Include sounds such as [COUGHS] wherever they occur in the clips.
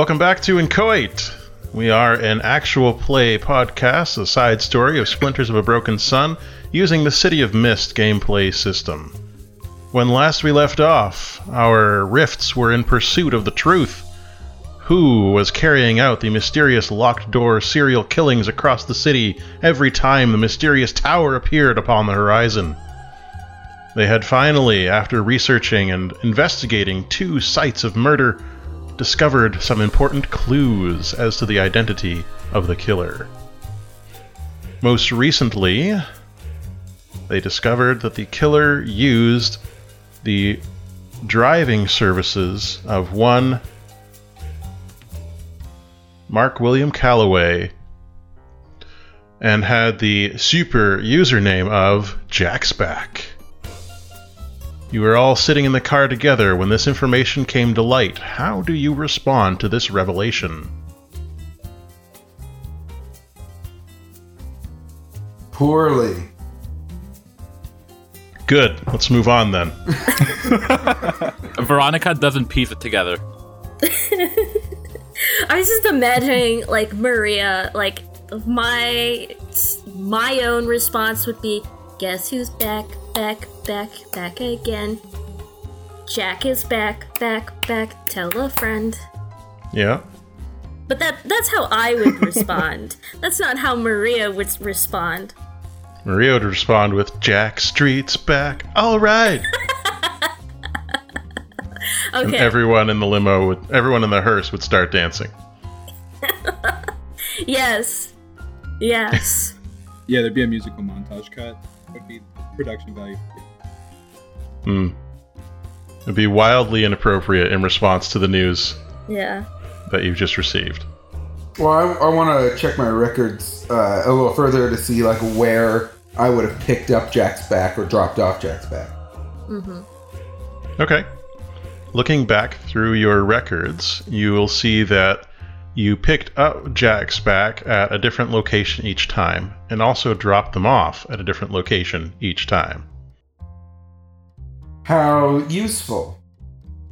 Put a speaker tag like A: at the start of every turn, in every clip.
A: Welcome back to Inchoate. We are an actual play podcast, a side story of Splinters of a Broken Sun, using the City of Mist gameplay system. When last we left off, our rifts were in pursuit of the truth. Who was carrying out the mysterious locked door serial killings across the city every time the mysterious tower appeared upon the horizon? They had finally, after researching and investigating two sites of murder, discovered some important clues as to the identity of the killer. Most recently, they discovered that the killer used the driving services of one Mark William Calaway and had the super username of Jacksback. You were all sitting in the car together when this information came to light. How do you respond to this revelation?
B: Poorly.
A: Good. Let's move on then. [LAUGHS]
C: Veronica doesn't piece it together. [LAUGHS]
D: I was just imagining like Maria, like my my own response would be, "Guess who's back, back, back, back again? Jack is back, back, back. Tell a friend."
A: Yeah.
D: But that that's how I would [LAUGHS] respond. that's not how Maria would respond.
A: Maria would respond with Jack Street's back. All right. [LAUGHS] And
D: Okay.
A: everyone in the limo would, everyone in the hearse would start dancing. [LAUGHS]
D: yes. Yes.
E: Yeah, there'd be a musical montage cut. Would be production value.
A: Hmm. It'd be wildly inappropriate in response to the news
D: yeah.
A: that you've just received.
B: Well, I, I want to check my records uh, a little further to see like where I would have picked up Jack's back or dropped off Jack's back.
D: Mm-hmm.
A: Okay. Looking back through your records, you will see that you picked up Jack's back at a different location each time, and also dropped them off at a different location each time.
B: How useful.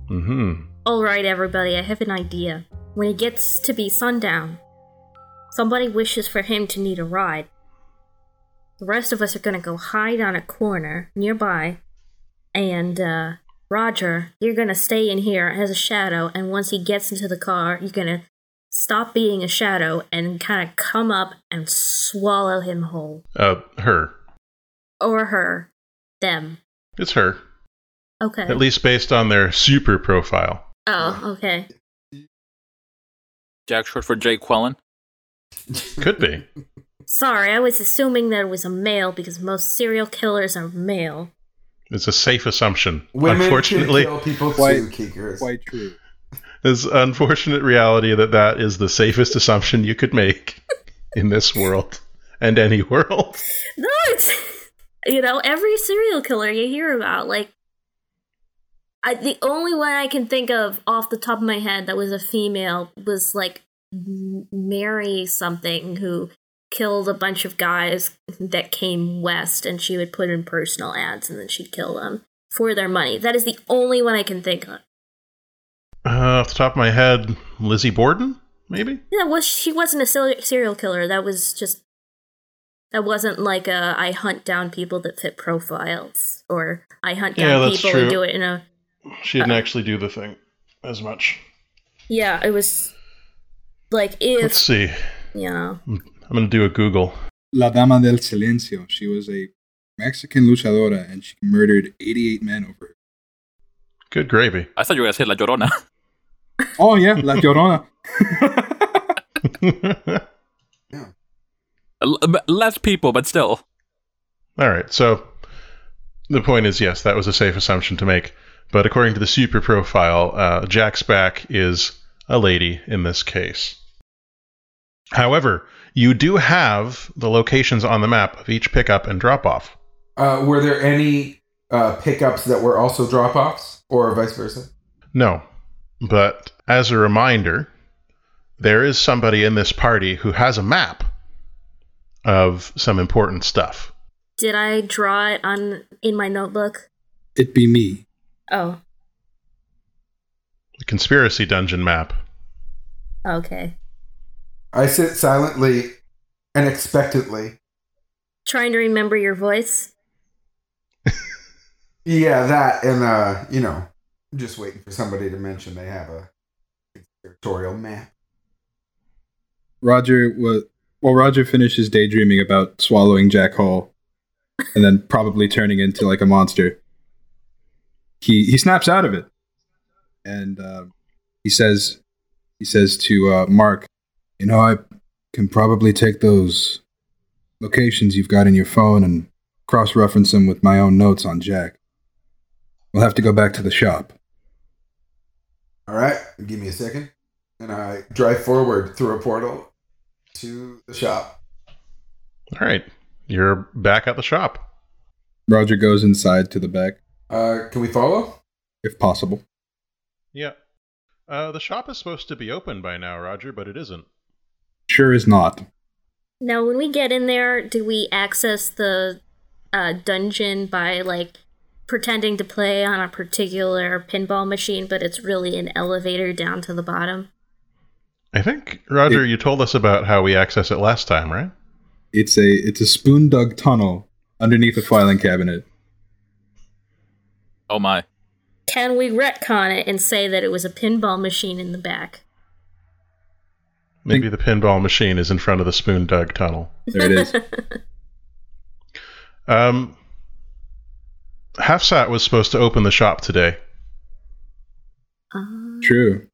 A: Mm-hmm.
D: All right, everybody. I have an idea. When it gets to be sundown, somebody wishes for him to need a ride. The rest of us are gonna go hide on a corner nearby, and uh, Roger, you're gonna stay in here as a shadow. And once he gets into the car, you're gonna stop being a shadow and kind of come up and swallow him whole,
A: Uh, her.
D: or her, them.
A: It's her.
D: Okay.
A: At least based on their super profile.
D: Oh, okay.
C: Jack short for Jake Quellen.
A: Could be.
D: Sorry, I was assuming that it was a male because most serial killers are male.
A: It's a safe assumption.
B: Women
A: Unfortunately,
B: can kill people
E: Quite-
B: too, Keekers.
E: Quite true.
A: it's unfortunate reality that that is the safest assumption you could make in this world and any world.
D: No, it's [LAUGHS] you know every serial killer you hear about. Like, I the only one I can think of off the top of my head that was a female was like Mary something who killed a bunch of guys that came west, and she would put in personal ads, and then she'd kill them for their money. That is the only one I can think of.
A: Uh, off the top of my head, Lizzie Borden, maybe?
D: Yeah, was she wasn't a serial killer. That was just that wasn't like a I hunt down people that fit profiles or I hunt down
A: that's
D: people and do it in a
A: She didn't actually do the thing as much.
D: yeah. It was like if
A: Let's see.
D: Yeah.
A: I'm going to do a Google.
E: La Dama del Silencio. She was a Mexican luchadora and she murdered 88 men over her.
A: Good gravy.
C: I thought you were gonna say La Llorona. [LAUGHS]
E: Oh, yeah, La Llorona. [LAUGHS]
C: L- but Less people, but still.
A: All right. So the point is, yes, that was a safe assumption to make. But according to the super profile, uh, Jack's back is a lady in this case. However, you do have the locations on the map of each pickup and drop off.
B: Uh, were there any uh, pickups that were also drop offs or vice versa?
A: No. But as a reminder, there is somebody in this party who has a map of some important stuff.
D: did I draw it on in my notebook?
E: It be me.
D: Oh,
A: The conspiracy dungeon map.
D: Okay.
B: I sit silently and expectantly.
D: Trying to remember your voice. [LAUGHS]
B: Yeah, that and uh, you know, just waiting for somebody to mention they have a conspiratorial map.
E: Roger was well. Roger finishes daydreaming about swallowing Jack Hall, and then probably turning into like a monster. He he snaps out of it, and uh, he says he says to uh, Mark, "You know, I can probably take those locations you've got in your phone and cross-reference them with my own notes on Jack. We'll have to go back to the shop."
B: All right, give me a second, and I drive forward through a portal to the shop.
A: All right. You're back at the shop.
E: Roger goes inside to the back,
B: Uh, can we follow?
E: if possible.
A: Yeah. Uh, the shop is supposed to be open by now, Roger, but it isn't.
E: Sure is not.
D: Now, when we get in there, do we access the uh, dungeon by like pretending to play on a particular pinball machine, but it's really an elevator down to the bottom?
A: I think, Roger, you told us about how we access it last time, right?
E: It's a it's a spoon dug tunnel underneath a filing cabinet.
C: Oh my.
D: Can we retcon it and say that it was a pinball machine in the back?
A: Maybe the pinball machine is in front of the spoon dug tunnel.
E: There it is. [LAUGHS]
A: Um, Hafsat was supposed to open the shop today.
D: Um,
E: True.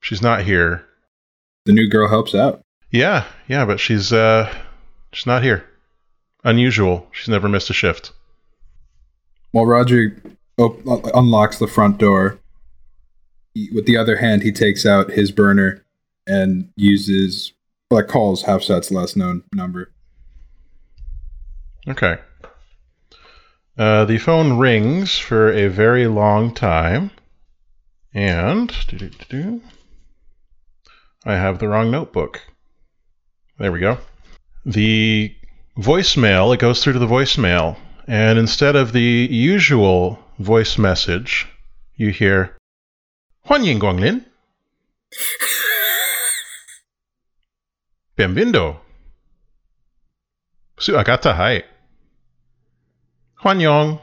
A: She's not here.
E: The new girl helps out.
A: Yeah, yeah, but she's uh, she's not here. Unusual. She's never missed a shift.
E: While Roger op- unlocks the front door, he, with the other hand, he takes out his burner and uses, like, calls Hafsat's last known number.
A: Okay. Uh, the phone rings for a very long time, and I have the wrong notebook. There we go. The voicemail, it goes through to the voicemail, and instead of the usual voice message, you hear, 欢迎光临. [LAUGHS] Bienvenido. Su agata hai. 欢迎.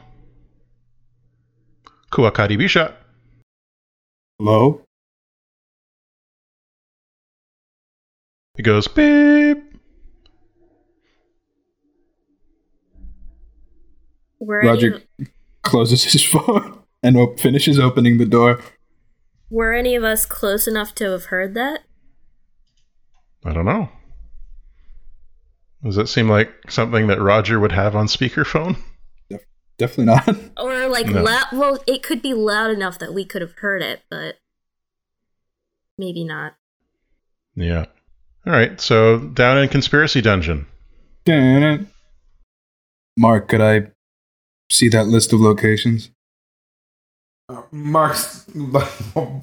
A: Kuakaribisha.
E: Hello?
A: It goes beep.
D: Were, any
E: Roger
D: of,
E: closes his [LAUGHS] phone and op- finishes opening the door.
D: were any of us close enough to have heard that?
A: I don't know. Does that seem like something that Roger would have on speakerphone?
E: Definitely not. [LAUGHS]
D: Or like
A: No.
D: loud? Well, it could be loud enough that we could have heard it, but maybe not.
A: Yeah. All right. So down in conspiracy dungeon.
E: Dun-dun. Mark, could I see that list of locations?
B: Uh, Mark's [LAUGHS]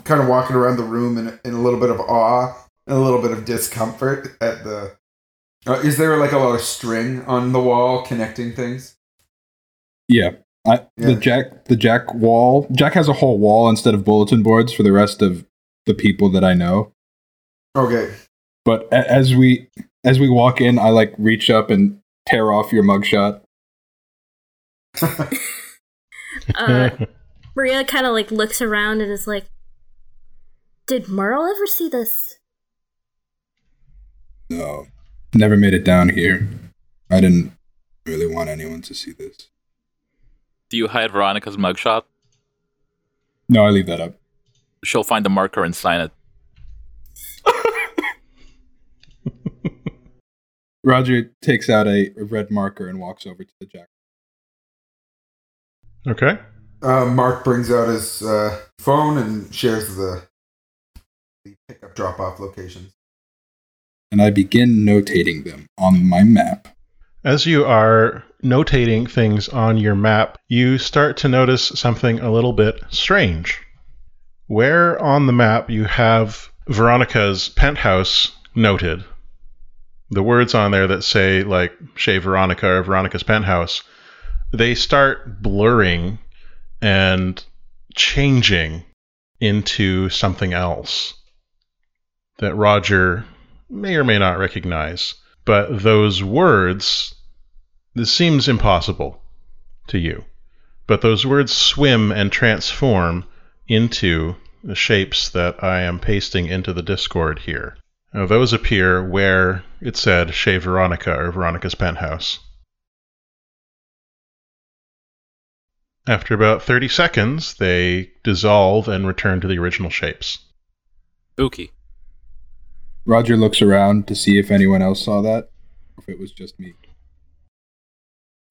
B: kind of walking around the room in, in a little bit of awe and a little bit of discomfort at the. Uh, is there like a lot of string on the wall connecting things?
E: Yeah. I,
B: Yeah.
E: The Jack the Jack wall. Jack has a whole wall instead of bulletin boards for the rest of the people that I know.
B: Okay.
E: But a- as we as we walk in, I like reach up and tear off your mugshot.
D: Uh, [LAUGHS] Maria kind of like looks around and is like, "Did Merle ever see this?"
E: No, never made it down here. I didn't really want anyone to see this.
C: Do you hide Veronica's mugshot?
E: No, I leave that up.
C: She'll find the marker and sign it. [LAUGHS]
E: Roger takes out a, a red marker and walks over to the Jack.
A: Okay.
B: Uh, Mark brings out his uh, phone and shares the, the pickup drop off locations.
E: And I begin notating them on my map.
A: As you are notating things on your map, you start to notice something a little bit strange. Where on the map you have Veronica's penthouse noted, the words on there that say, like, Chez Veronica or Veronica's penthouse, they start blurring and changing into something else. that Roger may or may not recognize. But those words, this seems impossible to you. But those words swim and transform into the shapes that I am pasting into the Discord here. Now, those appear where it said Chez Veronica or Veronica's penthouse. After about 30 seconds, they dissolve and return to the original shapes.
C: Spooky.
E: Roger looks around to see if anyone else saw that, or if it was just me.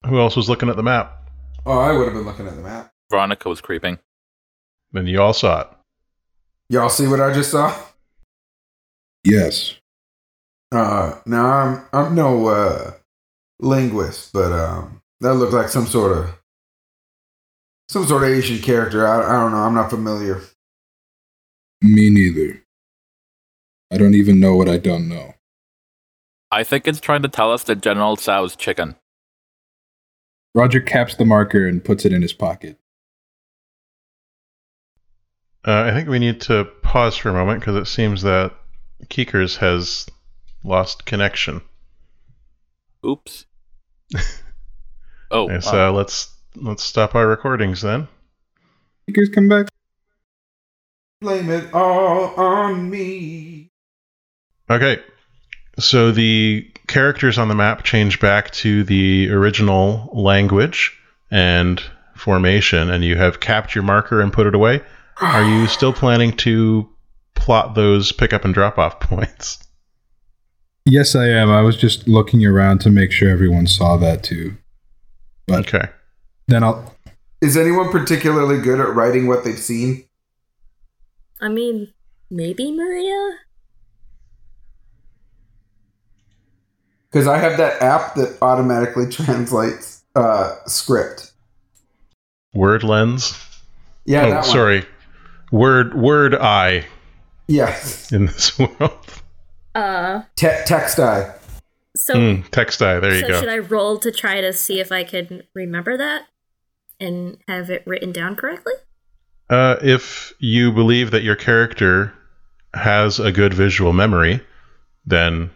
A: Who else was looking at the map?
B: Oh, I would have been looking at the map.
C: Veronica was creeping.
A: Then you all saw it.
B: Y'all see what I just saw?
E: Yes.
B: Uh, now I'm I'm no uh linguist, but um, that looked like some sort of some sort of Asian character. I, I don't know. I'm not familiar.
E: Me neither. I don't even know what I don't know.
C: I think it's trying to tell us that General Tso's chicken.
E: Roger caps the marker and puts it in his pocket.
A: Uh, I think we need to pause for a moment because it seems that Keekers has lost connection.
C: Oops. [LAUGHS] oh, [LAUGHS]
A: Okay,
C: wow.
A: so let's let's stop our recordings then.
E: Speakers come back.
B: Blame it all on me.
A: Okay, so the characters on the map change back to the original language and formation, and you have capped your marker and put it away. Are you [SIGHS] still planning to plot those pickup and drop off [LAUGHS] points?
E: Yes, I am. I was just looking around to make sure everyone saw that too. But
A: Okay.
E: Then I'll.
B: Is anyone particularly good at writing what they've seen?
D: I mean, maybe Maria?
B: Because I have that app that automatically [LAUGHS] translates uh, script.
A: Word lens.
B: Yeah,
A: oh,
B: that one.
A: sorry. Word word eye
B: Yes, [LAUGHS]
A: in this world.
D: Uh,
B: Te- text eye.
D: so,
A: Mm, text eye. There you
D: so
A: go.
D: should I roll to try to see if I can remember that and have it written down correctly?
A: Uh, if you believe that your character has a good visual memory, then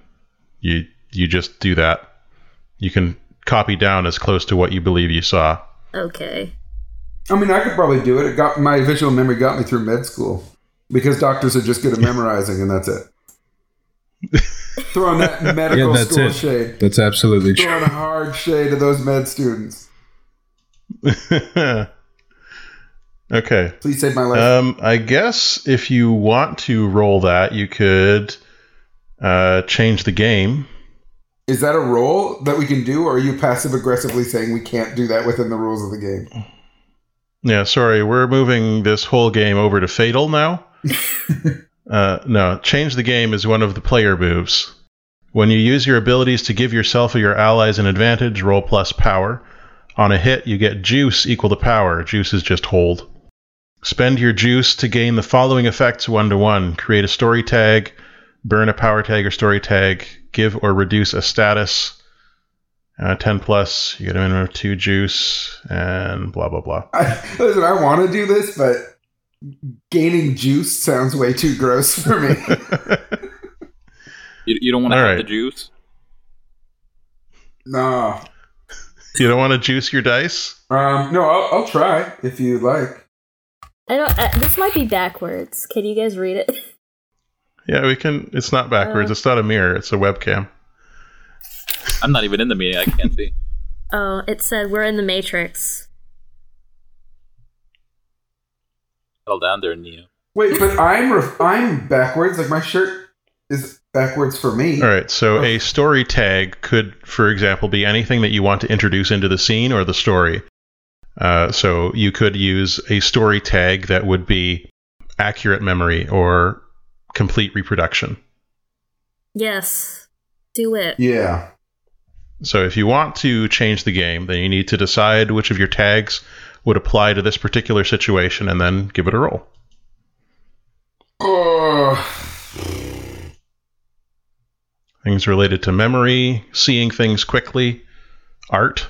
A: you you just do that. You can copy down as close to what you believe you saw.
D: Okay.
B: I mean, I could probably do it. It got my visual memory got me through med school because doctors are just good at [LAUGHS] memorizing, and that's it. Throwing that [LAUGHS] medical
E: Yeah, that's
B: school
E: it.
B: shade.
E: That's absolutely true.
B: Throwing a hard shade to those med students. [LAUGHS]
A: okay.
B: Please save my life.
A: Um, I guess if you want to roll that, you could uh, change the game.
B: Is that a roll that we can do, or are you passive aggressively saying we can't do that within the rules of the game?
A: Yeah, sorry, we're moving this whole game over to Fatal now. [LAUGHS] uh, no, change the game is one of the player moves. When you use your abilities to give yourself or your allies an advantage, roll plus power. On a hit, you get juice equal to power. Juice is just hold. Spend your juice to gain the following effects one to one create a story tag, burn a power tag or story tag, give or reduce a status. Uh, 10 plus, you get a minimum of 2 juice, and blah, blah, blah.
B: I, listen, I want to do this, but gaining juice sounds way too gross for me. [LAUGHS]
C: you, you don't want to
A: All
C: have
A: right.
C: the juice?
B: no,
A: you don't want to juice your dice?
B: um, no, I'll, I'll try if you like.
D: I don't. Uh, this might be backwards. Can you guys read it? [LAUGHS]
A: Yeah, we can. It's not backwards.
D: Uh.
A: it's not a mirror. It's a webcam.
C: I'm not even in the meeting. I can't see. [LAUGHS] [LAUGHS]
D: Oh, it said we're in the Matrix.
C: Settle down there, Neo.
B: Wait, but I'm ref- I'm backwards. Like my shirt is backwards for me.
A: All right. So a story tag could, for example, be anything that you want to introduce into the scene or the story. Uh, so you could use a story tag that would be accurate memory or complete reproduction.
D: Yes. Do it.
B: Yeah.
A: So if you want to change the game, then you need to decide which of your tags would apply to this particular situation and then give it a roll. Things related to memory, seeing things quickly, art.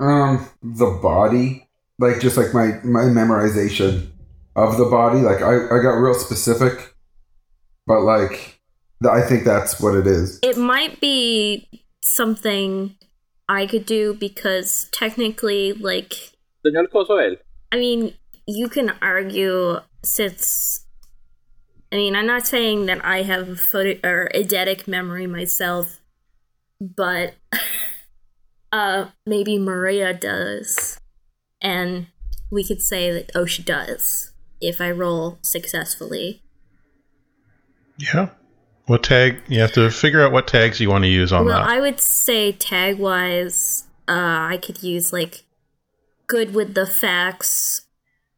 B: um, the body, like just like my my memorization of the body. Like I I got real specific. but like, I think that's what it is.
D: It might be something I could do because technically, like,
C: Señor Cosoel.
D: I mean, you can argue since. I mean, I'm not saying that I have a photo or eidetic memory myself, but [LAUGHS] uh, maybe Maria does, and we could say that oh, she does if I roll successfully.
A: Yeah. What tag? You have to figure out what tags you want to use on
D: well,
A: that.
D: I would say tag wise, uh, I could use like good with the facts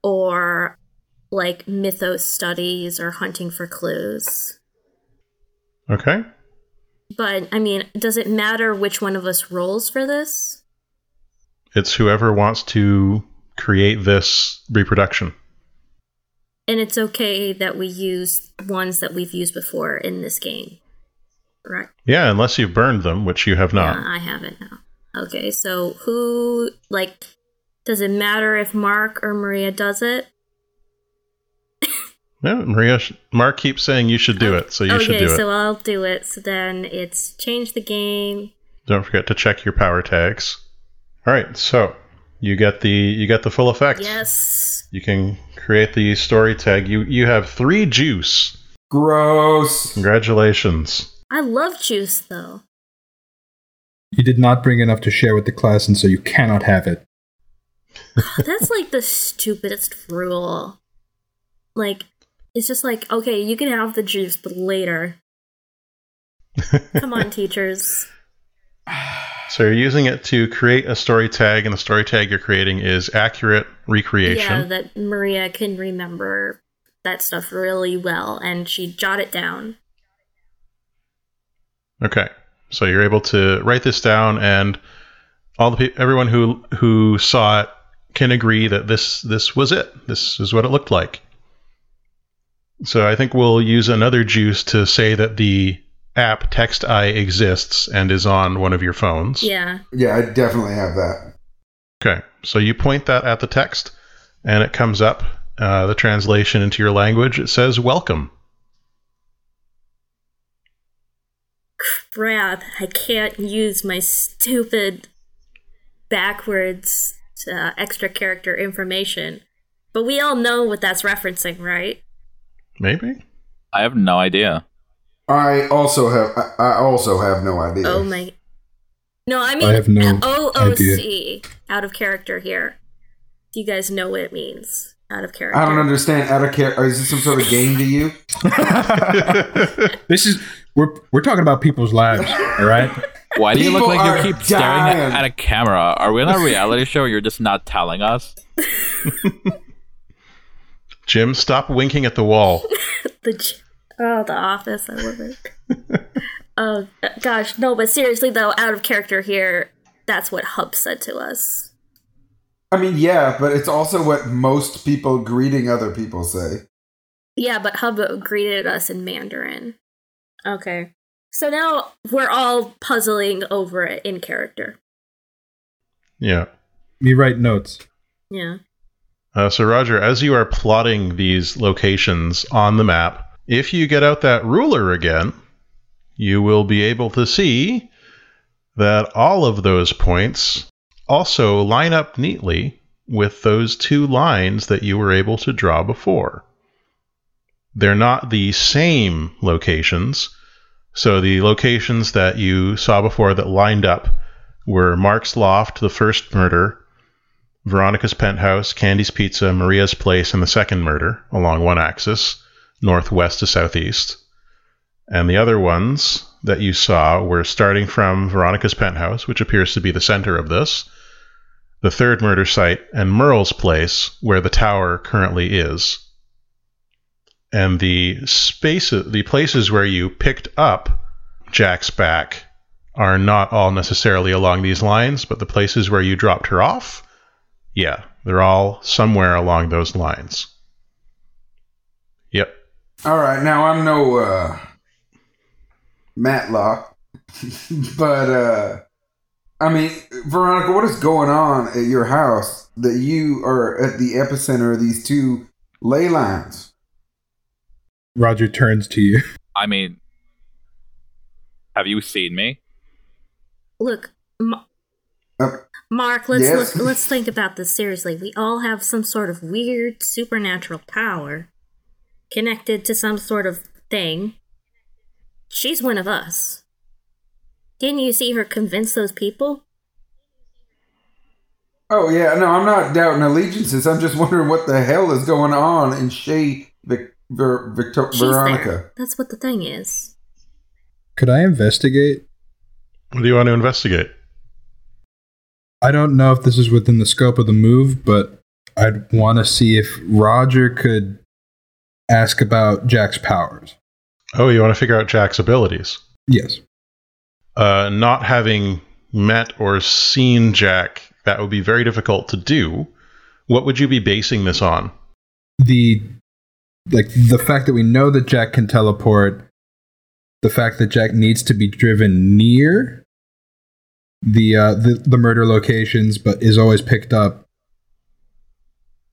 D: or like mythos studies or hunting for clues.
A: okay.
D: But I mean, does it matter which one of us rolls for this?
A: It's whoever wants to create this reproduction.
D: And it's okay that we use ones that we've used before in this game. Right.
A: Yeah, unless you've burned them, which you have not.
D: Yeah, I haven't now. Okay, so who like does it matter if Mark or Maria does it?
A: Yeah, Maria. sh- Mark keeps saying you should do oh, it, so you
D: okay,
A: should do it.
D: Okay, so I'll do it. So then it's change the game.
A: Don't forget to check your power tags. All right, so you get the you get the full effect.
D: Yes.
A: You can create the story tag. You you have three juice.
B: Gross.
A: Congratulations.
D: I love juice though.
E: You did not bring enough to share with the class, and so you cannot have it. [LAUGHS]
D: That's like the stupidest rule. Like, it's just like, okay, you can have the juice, but later. Come on, [LAUGHS] teachers.
A: So you're using it to create a story tag, and the story tag you're creating is accurate recreation.
D: Yeah, that Maria can remember that stuff really well, and she jot it down.
A: Okay, so you're able to write this down, and all the pe- everyone who who saw it can agree that this this was it. This is what it looked like. So I think we'll use another juice to say that the app Text Eye exists and is on one of your phones.
D: Yeah.
B: Yeah, I definitely have that.
A: Okay, so you point that at the text, and it comes up. Uh, the translation into your language it says "Welcome."
D: Brad, I can't use my stupid backwards uh, extra character information. But we all know what that's referencing, right?
A: Maybe.
C: I have no idea.
B: I also have. I, I also have no idea.
D: Oh my. No, I mean
E: I have no
D: OOC out of character here. Do you guys know what it means? Out of character.
B: I don't understand. Out of character. Oh, is this some sort of game to you? [LAUGHS]
E: This is we're we're talking about people's lives, all right?
C: Why do you look like you keep staring
B: dying.
C: at, at a camera? Are we on a reality show? You're just not telling us. [LAUGHS]
A: Jim, stop winking at the wall. [LAUGHS]
D: The oh, the office. I love it. [LAUGHS] oh gosh, no, but seriously though, out of character here. That's what Hub said to us.
B: I mean, yeah, but it's also what most people greeting other people say.
D: Yeah, but Hub greeted us in Mandarin. Okay. So now we're all puzzling over it in character.
A: Yeah.
E: You write notes.
D: Yeah.
A: Uh, so, Roger, as you are plotting these locations on the map, if you get out that ruler again, you will be able to see that all of those points also line up neatly with those two lines that you were able to draw before. They're not the same locations. So, the locations that you saw before that lined up were Mark's Loft, the first murder, Veronica's penthouse, Candy's Pizza, Maria's place, and the second murder along one axis, northwest to southeast. And the other ones that you saw were starting from Veronica's penthouse, which appears to be the center of this, the third murder site, and Merle's place, where the tower currently is. And the spaces, the places where you picked up Jack's back are not all necessarily along these lines, but the places where you dropped her off yeah, they're all somewhere along those lines. Yep.
B: All right, now I'm no uh, Matlock, [LAUGHS] but uh, I mean, Veronica, what is going on at your house that you are at the epicenter of these two ley lines?
E: Roger turns to you.
C: I mean, have you seen me?
D: Look, Ma-
B: Uh,
D: Mark, let's
B: Yes?
D: look, let's think about this seriously. We all have some sort of weird supernatural power connected to some sort of thing. She's one of us. Didn't you see her convince those people?
B: oh yeah, no, I'm not doubting allegiances. I'm just wondering what the hell is going on in Shea Vic, Ver, Victor,
D: She's
B: Veronica.
D: there. That's what the thing is.
E: Could I investigate?
A: What do you want to investigate?
E: I don't know if this is within the scope of the move, but I'd want to see if Roger could ask about Jack's powers.
A: Oh, you want to figure out Jack's abilities.
E: Yes.
A: Uh, not having met or seen Jack, that would be very difficult to do. What would you be basing this on?
E: The like the fact that we know that Jack can teleport, the fact that Jack needs to be driven near the uh, the, the murder locations, but is always picked up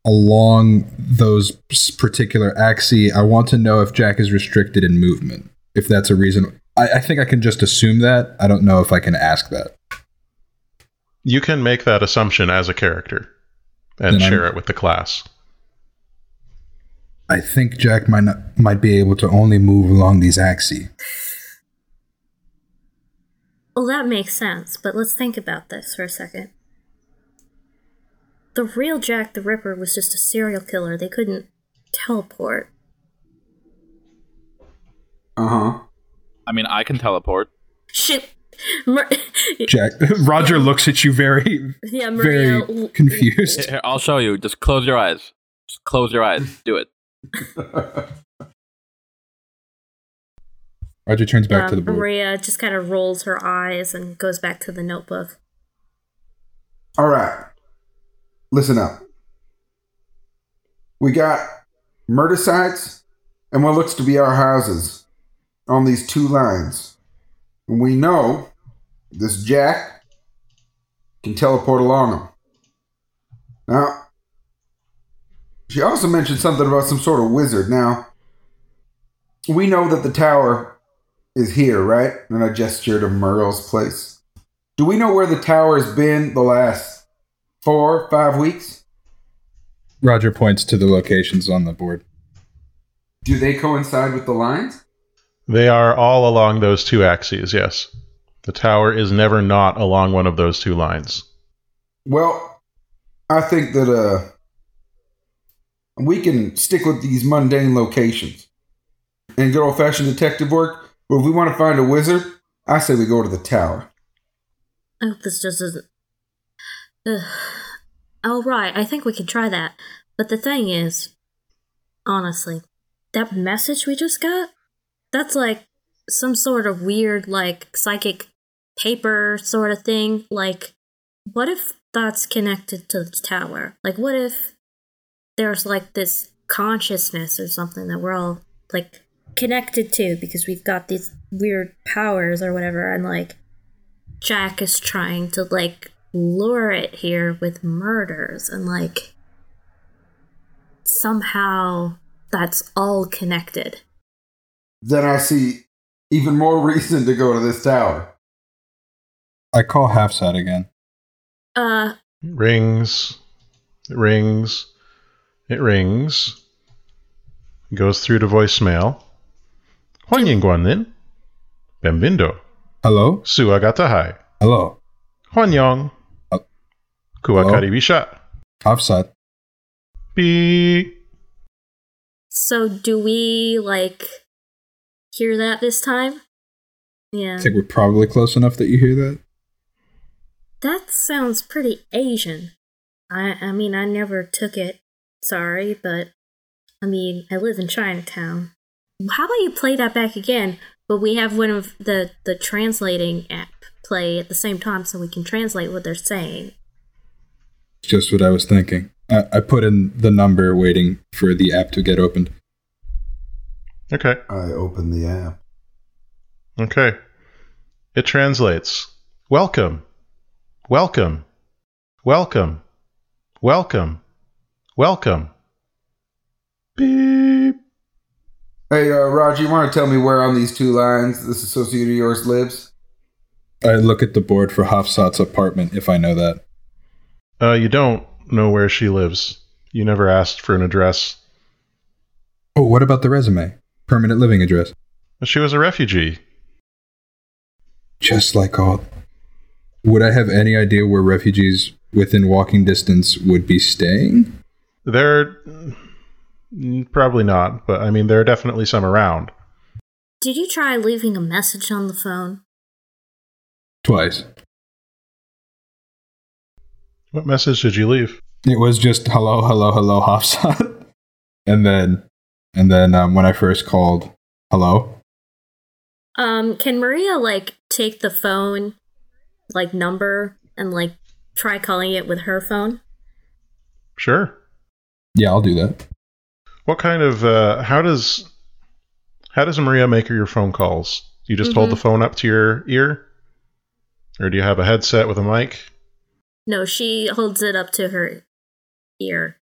E: along those particular axes. I want to know if Jack is restricted in movement. If that's a reason, I, I think I can just assume that. I don't know if I can ask that.
A: You can make that assumption as a character and
E: Then I'm-
A: share it with the class.
E: I think Jack might not, might be able to only move along these axes.
D: Well, that makes sense, but let's think about this for a second. The real Jack the Ripper was just a serial killer. They couldn't teleport.
B: Uh huh.
C: I mean, I can teleport.
D: Shit! Mar- [LAUGHS]
E: Jack [LAUGHS] Roger looks at you very
D: yeah, Maria.
E: very confused.
C: Here, I'll show you. Just close your eyes. Just close your eyes. Do it. [LAUGHS]
E: Roger turns back to
D: um,
E: the board.
D: Maria just kind of rolls her eyes and goes back to the notebook.
B: All right. Listen up. We got murder sites and what looks to be our houses on these two lines. And we know this Jack can teleport along them. Now, she also mentioned something about some sort of wizard. Now, we know that the tower is here, right? And I gesture to Merle's place. Do we know where the tower has been the last four, five weeks?
E: Roger points to the locations on the board.
B: Do they coincide with the lines?
A: They are all along those two axes, yes. The tower is never not along one of those two lines.
B: Well, I think that uh we can stick with these mundane locations and good old fashioned detective work. But if we want to find a wizard, I say we go to the tower.
D: I hope this just isn't. Ugh. Oh, right. I think we can try that. But the thing is, honestly, that message we just got, that's like some sort of weird, like, psychic paper sort of thing. Like, what if that's connected to the tower? Like, what if there's like this consciousness or something that we're all like connected to because we've got these weird powers or whatever, and like, Jack is trying to like lure it here with murders and like somehow that's all connected.
B: Then I see even more [LAUGHS] reason to go to this tower.
E: I call half Halfside again.
D: Uh
A: rings. It rings. It rings. It goes through to voicemail. Hwanyingguanin. Benvindo.
E: Hello?
A: Sua gatahai.
E: Hello.
A: Hwanyong.
E: Uh,
A: Kua
E: hello?
A: karibisha.
E: Halfside.
A: Beep.
D: so do we like hear that this time? Yeah.
E: I think we're probably close enough that you hear that.
D: That sounds pretty Asian. I I mean I never took it. Sorry, but I mean I live in Chinatown. How about you play that back again, but we have one of the the translating app play at the same time so we can translate what they're saying.
E: Just what I was thinking. I, I put in the number waiting for the app to get opened.
A: Okay.
B: I open the app.
A: Okay. It translates Welcome. Welcome. Welcome. Welcome. Welcome. Beep.
B: Hey, uh, Roger, you want to tell me where on these two lines this associate of yours lives?
E: I look at the board for Hafsat's apartment if I know that.
A: Uh, you don't know where she lives. You never asked for an address.
E: Oh, what about the resume? Permanent living address.
A: She was a refugee.
E: Just like all. Would I have any idea where refugees within walking distance would be staying?
A: There, mm, probably not, but I mean, there are definitely some around.
D: Did you try leaving a message on the phone?
E: Twice.
A: What message did you leave?
E: It was just hello, hello, hello, Hafsat. [LAUGHS] and then, and then um, when I first called, hello.
D: Um, can Maria like take the phone like number and like try calling it with her phone?
A: Sure.
E: Yeah, I'll do that.
A: What kind of uh, how does how does Maria make her your phone calls? You just hold
D: Mhm.
A: the phone up to your ear, or do you have a headset with a mic?
D: No, she holds it up to her ear.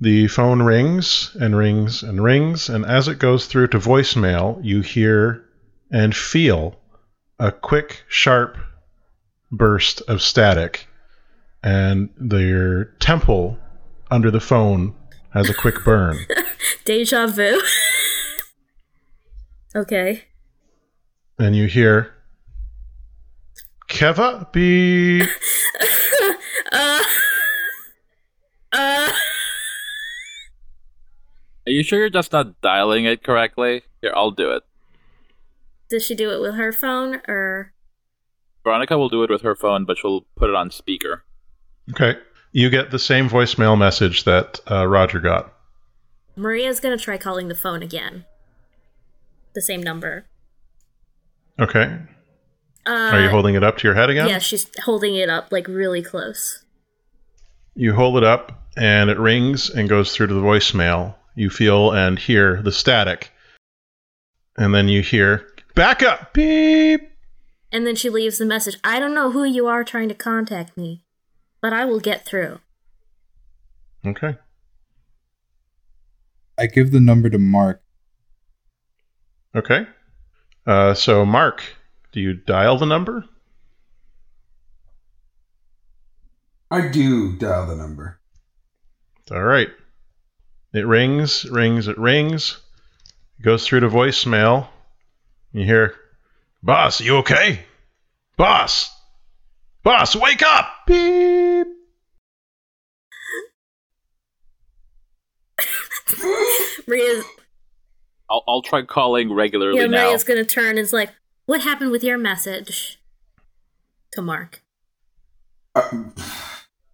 A: The phone rings and rings and rings, and as it goes through to voicemail, you hear and feel a quick, sharp burst of static, and your temple under the phone has a quick burn. [LAUGHS]
D: Deja vu. [LAUGHS] okay.
A: and you hear Keva be [LAUGHS]
D: uh, uh,
C: Are you sure you're just not dialing it correctly? Here, I'll do it.
D: does she do it with her phone or?
C: Veronica will do it with her phone, but she'll put it on speaker.
A: okay. You get the same voicemail message that uh, Roger got.
D: Maria's gonna try calling the phone again. The same number.
A: Okay.
D: Uh,
A: Are you holding it up to your head again?
D: Yeah, she's holding it up like really close.
A: You hold it up, and it rings and goes through to the voicemail. You feel and hear the static, and then you hear back up beep.
D: And then she leaves the message I don't know who you are trying to contact me, but I will get through.
A: Okay.
E: I give the number to Mark.
A: Okay. Uh, so Mark, do you dial the number?
B: I do dial the number.
A: All right. It rings, rings, it rings. It goes through to voicemail. You hear, Boss, you okay? Boss! Boss, wake up! Beep! [LAUGHS]
D: Maria's
C: I'll, I'll try calling regularly
D: yeah,
C: now.
D: Maria's gonna turn and is like, What happened with your message? To Mark.
B: Uh,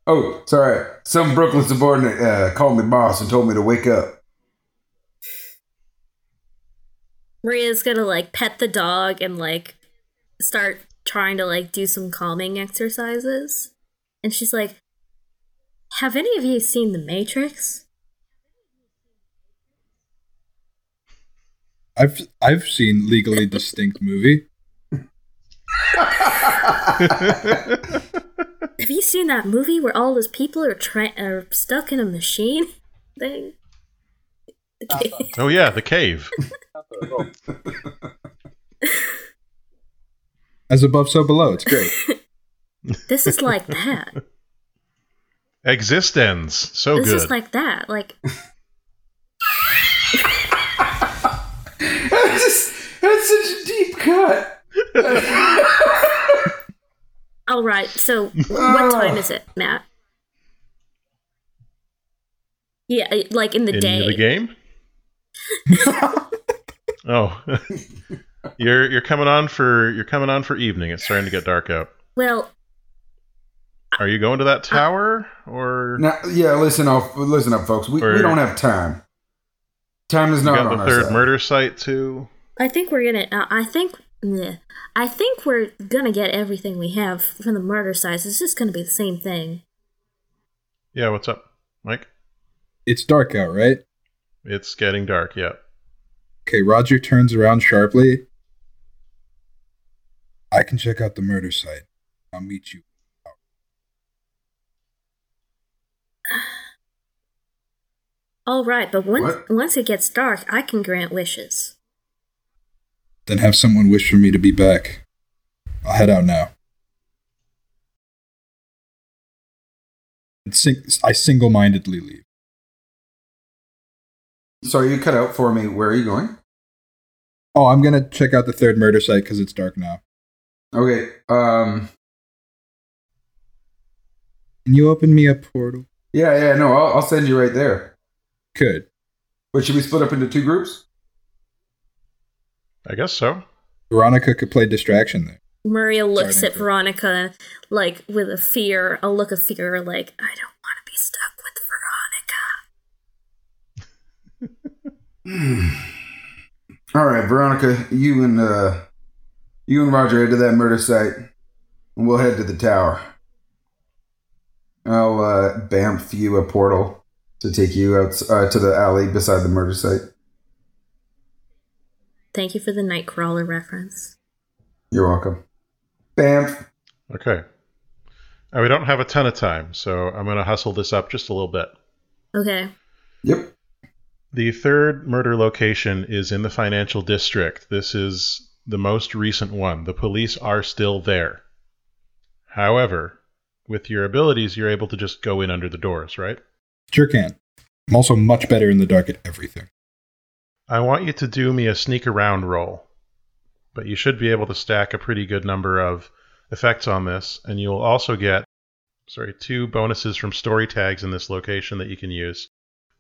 B: oh, sorry. Some Brooklyn subordinate uh, called me boss and told me to wake up.
D: Maria's gonna like pet the dog and like start trying to like do some calming exercises. And she's like, Have any of you seen The Matrix?
E: I've I've seen Legally Distinct movie. [LAUGHS]
D: Have you seen that movie where all those people are tra- are stuck in a machine thing?
A: oh, yeah, the cave. [LAUGHS] [LAUGHS]
E: As above, so below. It's great. [LAUGHS]
D: this is like that.
A: eXistenZ. So
D: this
A: good.
D: This is like that. Like
B: that's, just, that's such a deep cut.
D: all right. So what ah. time is it, Matt? Yeah, like in the
A: In
D: day.
A: the game? [LAUGHS] oh. [LAUGHS] you're you're coming on for you're coming on for evening. It's starting to get dark out.
D: Well,
A: Are you going to that tower or
B: Now, yeah, listen up, listen up, folks. We, we don't have time. Time is
A: you
B: not
A: got
B: on
A: the
B: our
A: third
B: side.
A: murder site too?
D: I think we're gonna. Uh, I think. meh. I think we're gonna get everything we have from the murder sites. It's just gonna be the same thing.
A: Yeah, what's up, Mike?
E: It's dark out, right?
A: It's getting dark. Yeah.
E: Okay, Roger turns around sharply. I can check out the murder site. I'll meet you.
D: All right, but once
B: What?
D: once it gets dark, I can grant wishes.
E: Then have someone wish for me to be back. I'll head out now. Sing- I single mindedly leave.
B: Sorry, you cut out for me. Where are you going?
E: Oh, I'm gonna check out the third murder site because it's dark now.
B: Okay. Um.
E: Can you open me a portal?
B: Yeah, yeah. No, I'll, I'll send you right there.
E: Could.
B: But should we split up into two groups?
A: I guess so.
E: Veronica could play distraction there.
D: Maria looks
E: Starting
D: at
E: to-
D: Veronica like with a fear, a look of fear, like I don't want to be stuck with Veronica. [SIGHS]
B: All right, Veronica, you and uh, you and Roger head to that murder site, and we'll head to the tower. I'll uh, bamf you a portal to take you out uh, to the alley beside the murder site.
D: Thank you for the Nightcrawler reference.
B: You're welcome. Bamf.
A: Okay. And we don't have a ton of time, so I'm going to hustle this up just a little bit.
D: Okay.
B: Yep.
A: The third murder location is in the financial district. This is the most recent one. The police are still there. However, with your abilities, you're able to just go in under the doors, right?
E: Sure can. I'm also much better in the dark at everything.
A: I want you to do me a sneak around roll, but you should be able to stack a pretty good number of effects on this, and you'll also get, sorry, two bonuses from story tags in this location that you can use.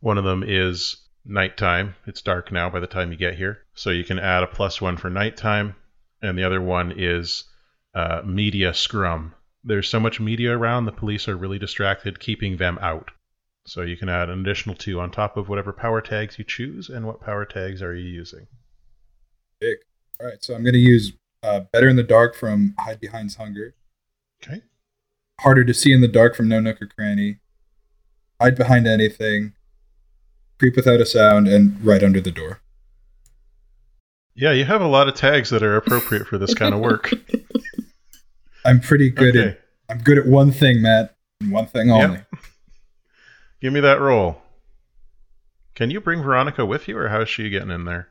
A: One of them is nighttime. It's dark now by the time you get here, so you can add a plus one for nighttime, and the other one is uh, media scrum. There's so much media around, the police are really distracted, keeping them out. So you can add an additional two on top of whatever power tags you choose, and what power tags are you using?
E: Big. All right, so I'm going to use uh, Better in the Dark from Hide Behind's Hunger.
A: Okay.
E: Harder to See in the Dark from No Nook or Cranny. Hide Behind Anything. Creep Without a Sound, and Right Under the Door.
A: Yeah, you have a lot of tags that are appropriate for this kind of work. [LAUGHS]
E: I'm pretty good
A: okay.
E: at I'm good at one thing, Matt, one thing only.
A: Yep. Give me that roll. Can you bring Veronica with you, or how's she getting in there?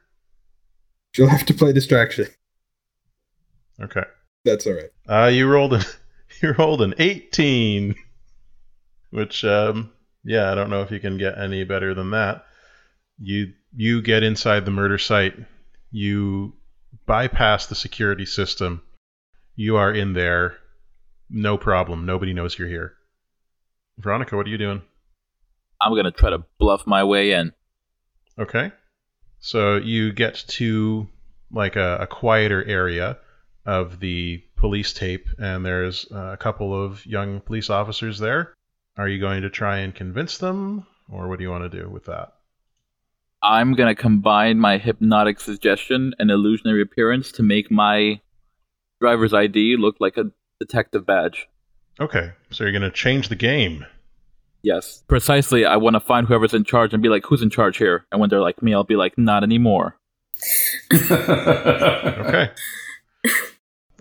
E: She'll have to play distraction.
A: Okay.
E: That's all right.
A: Uh, you rolled an [LAUGHS] you rolled an eighteen, which um, yeah, I don't know if you can get any better than that. You you get inside the murder site. You bypass the security system. You are in there, no problem. Nobody knows you're here. Veronica, what are you doing?
C: I'm gonna try to bluff my way in.
A: Okay. So you get to like a, a quieter area of the police tape, and there's a couple of young police officers there. Are you going to try and convince them, or what do you want to do with that?
C: I'm gonna combine my hypnotic suggestion and illusionary appearance to make my driver's ID look like a detective badge.
A: Okay, so you're going to change the game.
C: Yes, precisely. I want to find whoever's in charge and be like, "Who's in charge here?" And when they're like me, I'll be like, "Not anymore." [LAUGHS]
A: Okay.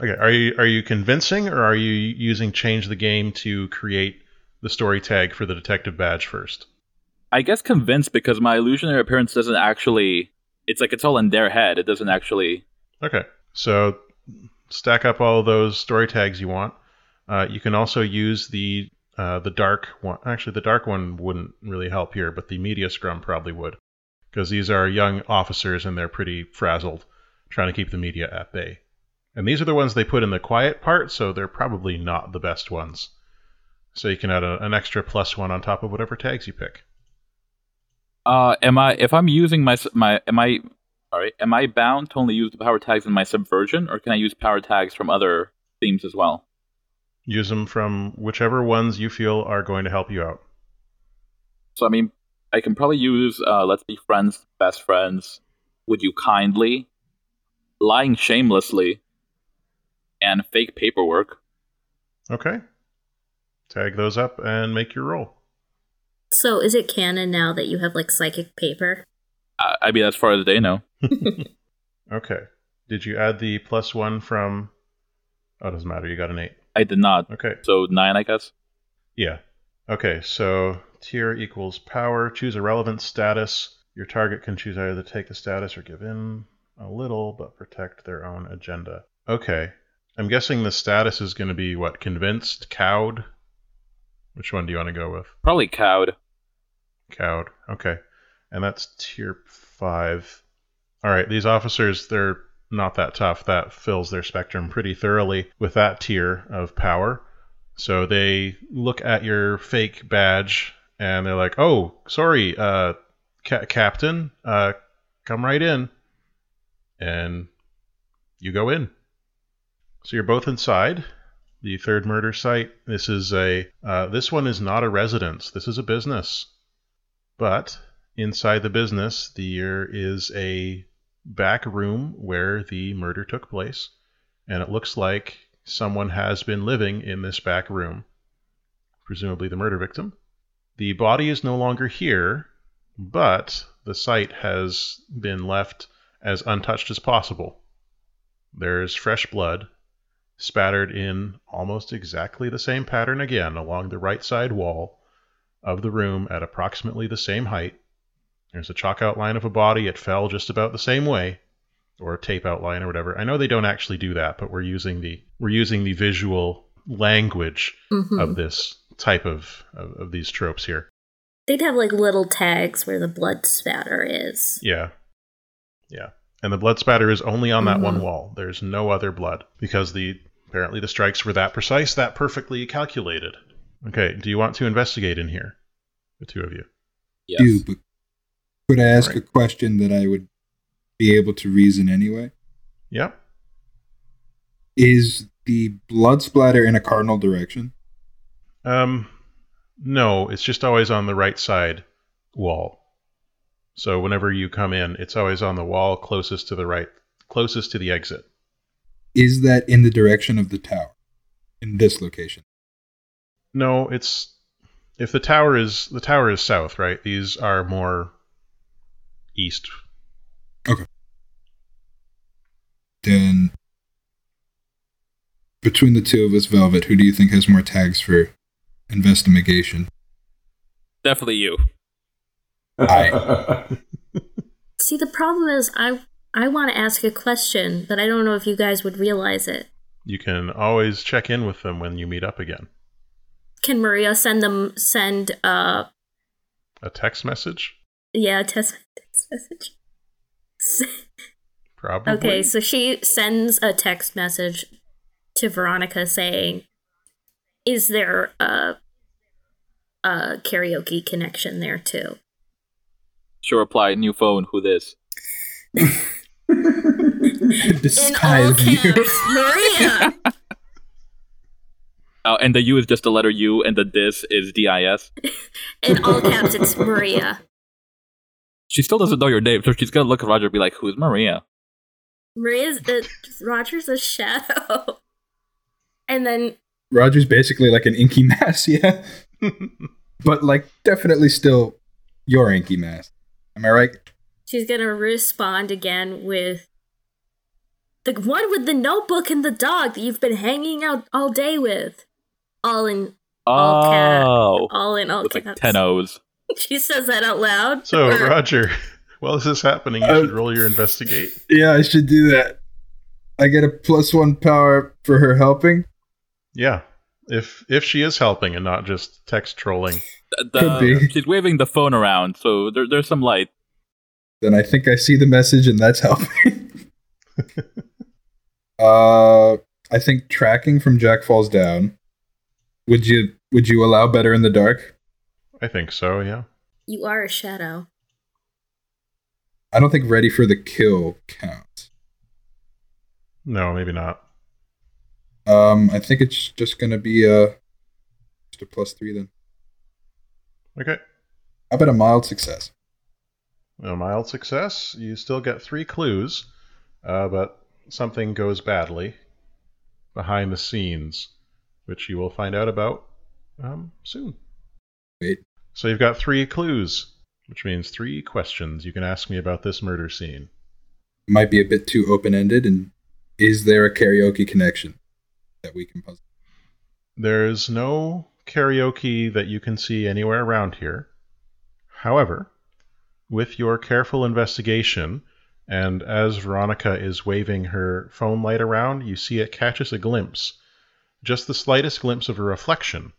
A: okay. Are you are you convincing, or are you using change the game to create the story tag for the detective badge first?
C: I guess convinced because my illusionary appearance doesn't actually. It's like it's all in their head. It doesn't actually.
A: Okay, so stack up all those story tags you want. Uh, you can also use the uh, the dark one. Actually, the dark one wouldn't really help here, but the media scrum probably would, because these are young officers and they're pretty frazzled, trying to keep the media at bay. And these are the ones they put in the quiet part, so they're probably not the best ones. So you can add a, an extra plus one on top of whatever tags you pick.
C: Uh, am I if I'm using my my am I sorry am I bound to only use the power tags in my subversion, or can I use power tags from other themes as well?
A: Use them from whichever ones you feel are going to help you out.
C: So I mean, I can probably use uh, "Let's be friends, best friends." Would you kindly, lying shamelessly, and fake paperwork.
A: Okay. Tag those up and make your roll.
D: So is it canon now that you have like psychic paper?
C: Uh, I mean, as far as they know, [LAUGHS]
A: Okay. Did you add the plus one from? Oh, it doesn't matter. You got an eight.
C: I did not.
A: Okay.
C: So nine, I guess.
A: Yeah. Okay. So tier equals power. Choose a relevant status. Your target can choose either to take the status or give in a little, but protect their own agenda. Okay. I'm guessing the status is going to be what? Convinced? Cowed? Which one do you want to go with?
C: Probably cowed.
A: Cowed. Okay. And that's tier 5. All right, these officers, they're not that tough. That fills their spectrum pretty thoroughly with that tier of power. So they look at your fake badge and they're like, "Oh, sorry, uh, ca- Captain, uh, come right in." And you go in. So you're both inside the third murder site. This is a uh, this one is not a residence. This is a business. But inside the business, there is a back room where the murder took place, and it looks like someone has been living in this back room, presumably the murder victim. The body is no longer here, but the site has been left as untouched as possible. There's fresh blood spattered in almost exactly the same pattern again along the right side wall of the room at approximately the same height. There's a chalk outline of a body. It fell just about the same way, or a tape outline or whatever. I know they don't actually do that, but we're using the we're using the visual language
D: Mhm.
A: of this type of, of of these tropes here.
D: They'd have like little tags where the blood spatter is.
A: Yeah. Yeah. And the blood spatter is only on that one
D: Mhm.
A: wall. There's no other blood because the apparently the strikes were that precise, that perfectly calculated. Okay, do you want to investigate in here? The two of you.
C: Yes.
E: Do, but could I ask
A: Right.
E: a question that I would be able to reason anyway?
A: Yep.
E: Is the blood splatter in a cardinal direction?
A: Um no, it's just always on the right side wall. So whenever you come in, it's always on the wall closest to the right closest to the exit.
E: Is that in the direction of the tower? In this location?
A: No, it's if the tower is the tower is south, right? These are more east. Okay.
E: Then, between the two of us, Velvet, who do you think has more tags for investigation?
C: Definitely you. [LAUGHS] I.
D: See, the problem is, I I want to ask a question, but I don't know if you guys would realize it.
A: You can always check in with them when you meet up again.
D: Can Maria send them send uh
A: A text message?
D: yeah text, text message? S- [LAUGHS]
A: Probably.
D: Okay, so she sends a text message to Veronica saying, "Is there a a karaoke connection there too?"
C: She'll reply, new phone, who this? [LAUGHS]
D: In all
E: Disguise you.
D: caps, Maria. [LAUGHS]
C: Oh, and the U is just the letter U, and the this is D-I-S. [LAUGHS]
D: In all caps, it's Maria.
C: She still doesn't know your name, so she's gonna look at Roger and be like, who's Maria?
D: Maria's uh, Roger's a shadow, and then
E: Roger's basically like an inky mass, yeah. But like definitely still your inky mass. Am I right?
D: She's gonna respond again with the one with the notebook and the dog that you've been hanging out all day with, all in All cat.
C: Oh,
D: all in all
C: with like ten O's. [LAUGHS]
D: She says that out loud.
A: so,
D: Or-
A: Roger, [LAUGHS] while this is happening, you
E: Uh,
A: should roll your investigate.
E: Yeah, I should do that. I get a plus one power for her helping.
A: Yeah. If if she is helping and not just text trolling.
C: The-
E: Could be.
C: She's waving the phone around, so there, there's some light.
E: Then I think I see the message and that's [LAUGHS] helping. uh I think tracking from Jack Falls Down. Would you would you allow better in the dark?
A: I think so, yeah.
D: You are a shadow.
E: I don't think ready for the kill counts.
A: No, maybe not.
E: Um I think it's just gonna be a just a plus three then.
A: Okay.
E: How about a mild success?
A: A mild success. You still get three clues, uh, but something goes badly behind the scenes, which you will find out about um, soon.
E: Wait.
A: So you've got three clues, which means three questions you can ask me about this murder scene.
E: Might be a bit too open ended and is there a karaoke connection that we can puzzle?
A: There's no karaoke that you can see anywhere around here. However, with your careful investigation, and as Veronica is waving her phone light around, you see it catches a glimpse, just the slightest glimpse of a reflection,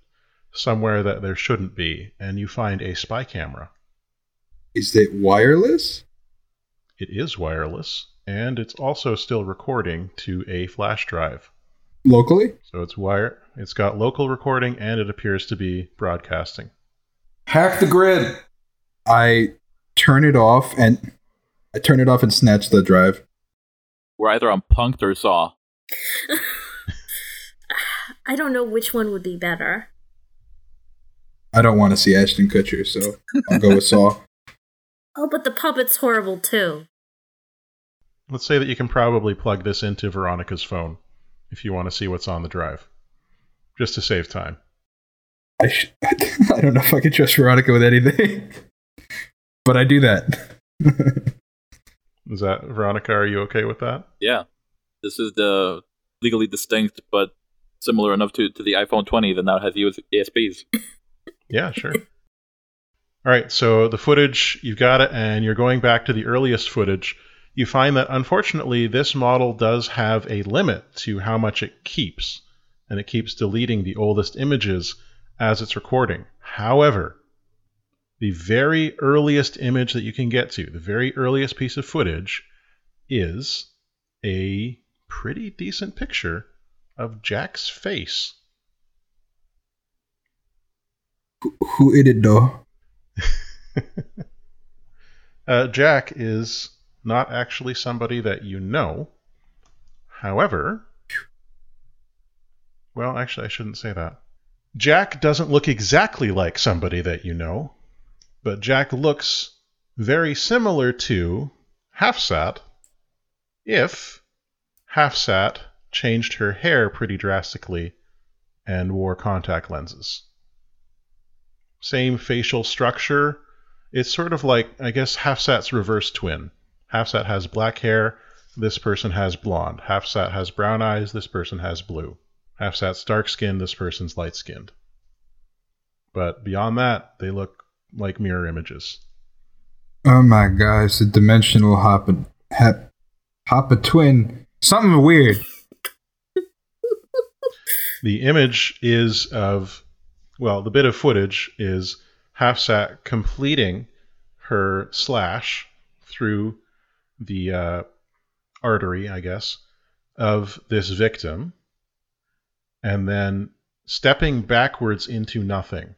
A: somewhere that there shouldn't be, and you find a spy camera.
E: Is it wireless?
A: It is wireless, and it's also still recording to a flash drive.
E: Locally?
A: So it's wire. It's got local recording, and it appears to be broadcasting.
B: Hack the grid.
E: I turn it off and I turn it off and snatch the drive.
C: We're either on Punked or Saw.
D: I don't know which one would be better.
E: I don't want to see Ashton Kutcher, so I'll go with Saw. [LAUGHS]
D: Oh, but the puppet's horrible too.
A: Let's say that you can probably plug this into Veronica's phone if you want to see what's on the drive, just to save time.
E: I sh- [LAUGHS] I don't know if I can trust Veronica with anything, [LAUGHS] but I do that. [LAUGHS]
A: Is that Veronica? Are you okay with that?
C: Yeah. This is the legally distinct but similar enough to, to the iPhone 20 that now has US ESPs. [COUGHS]
A: Yeah, sure. All right, so the footage, you've got it, and you're going back to the earliest footage. You find that unfortunately, this model does have a limit to how much it keeps, and it keeps deleting the oldest images as it's recording. However, the very earliest image that you can get to, the very earliest piece of footage, is a pretty decent picture of Jack's face.
E: who, it though? [LAUGHS]
A: uh, Jack is not actually somebody that you know. However, well, actually, I shouldn't say that. Jack doesn't look exactly like somebody that you know, but Jack looks very similar to Hafsat if Hafsat changed her hair pretty drastically and wore contact lenses. Same facial structure. It's sort of like, I guess, Hafsat's reverse twin. Hafsat has black hair, this person has blonde. Hafsat has brown eyes, this person has blue. Hafsat's dark skinned, this person's light skinned. But beyond that, they look like mirror images.
E: Oh my god, it's a dimensional hop and hap, hop a twin. Something weird. [LAUGHS]
A: The image is of, well, the bit of footage is Hafsat completing her slash through the uh, artery, I guess, of this victim, and then stepping backwards into nothing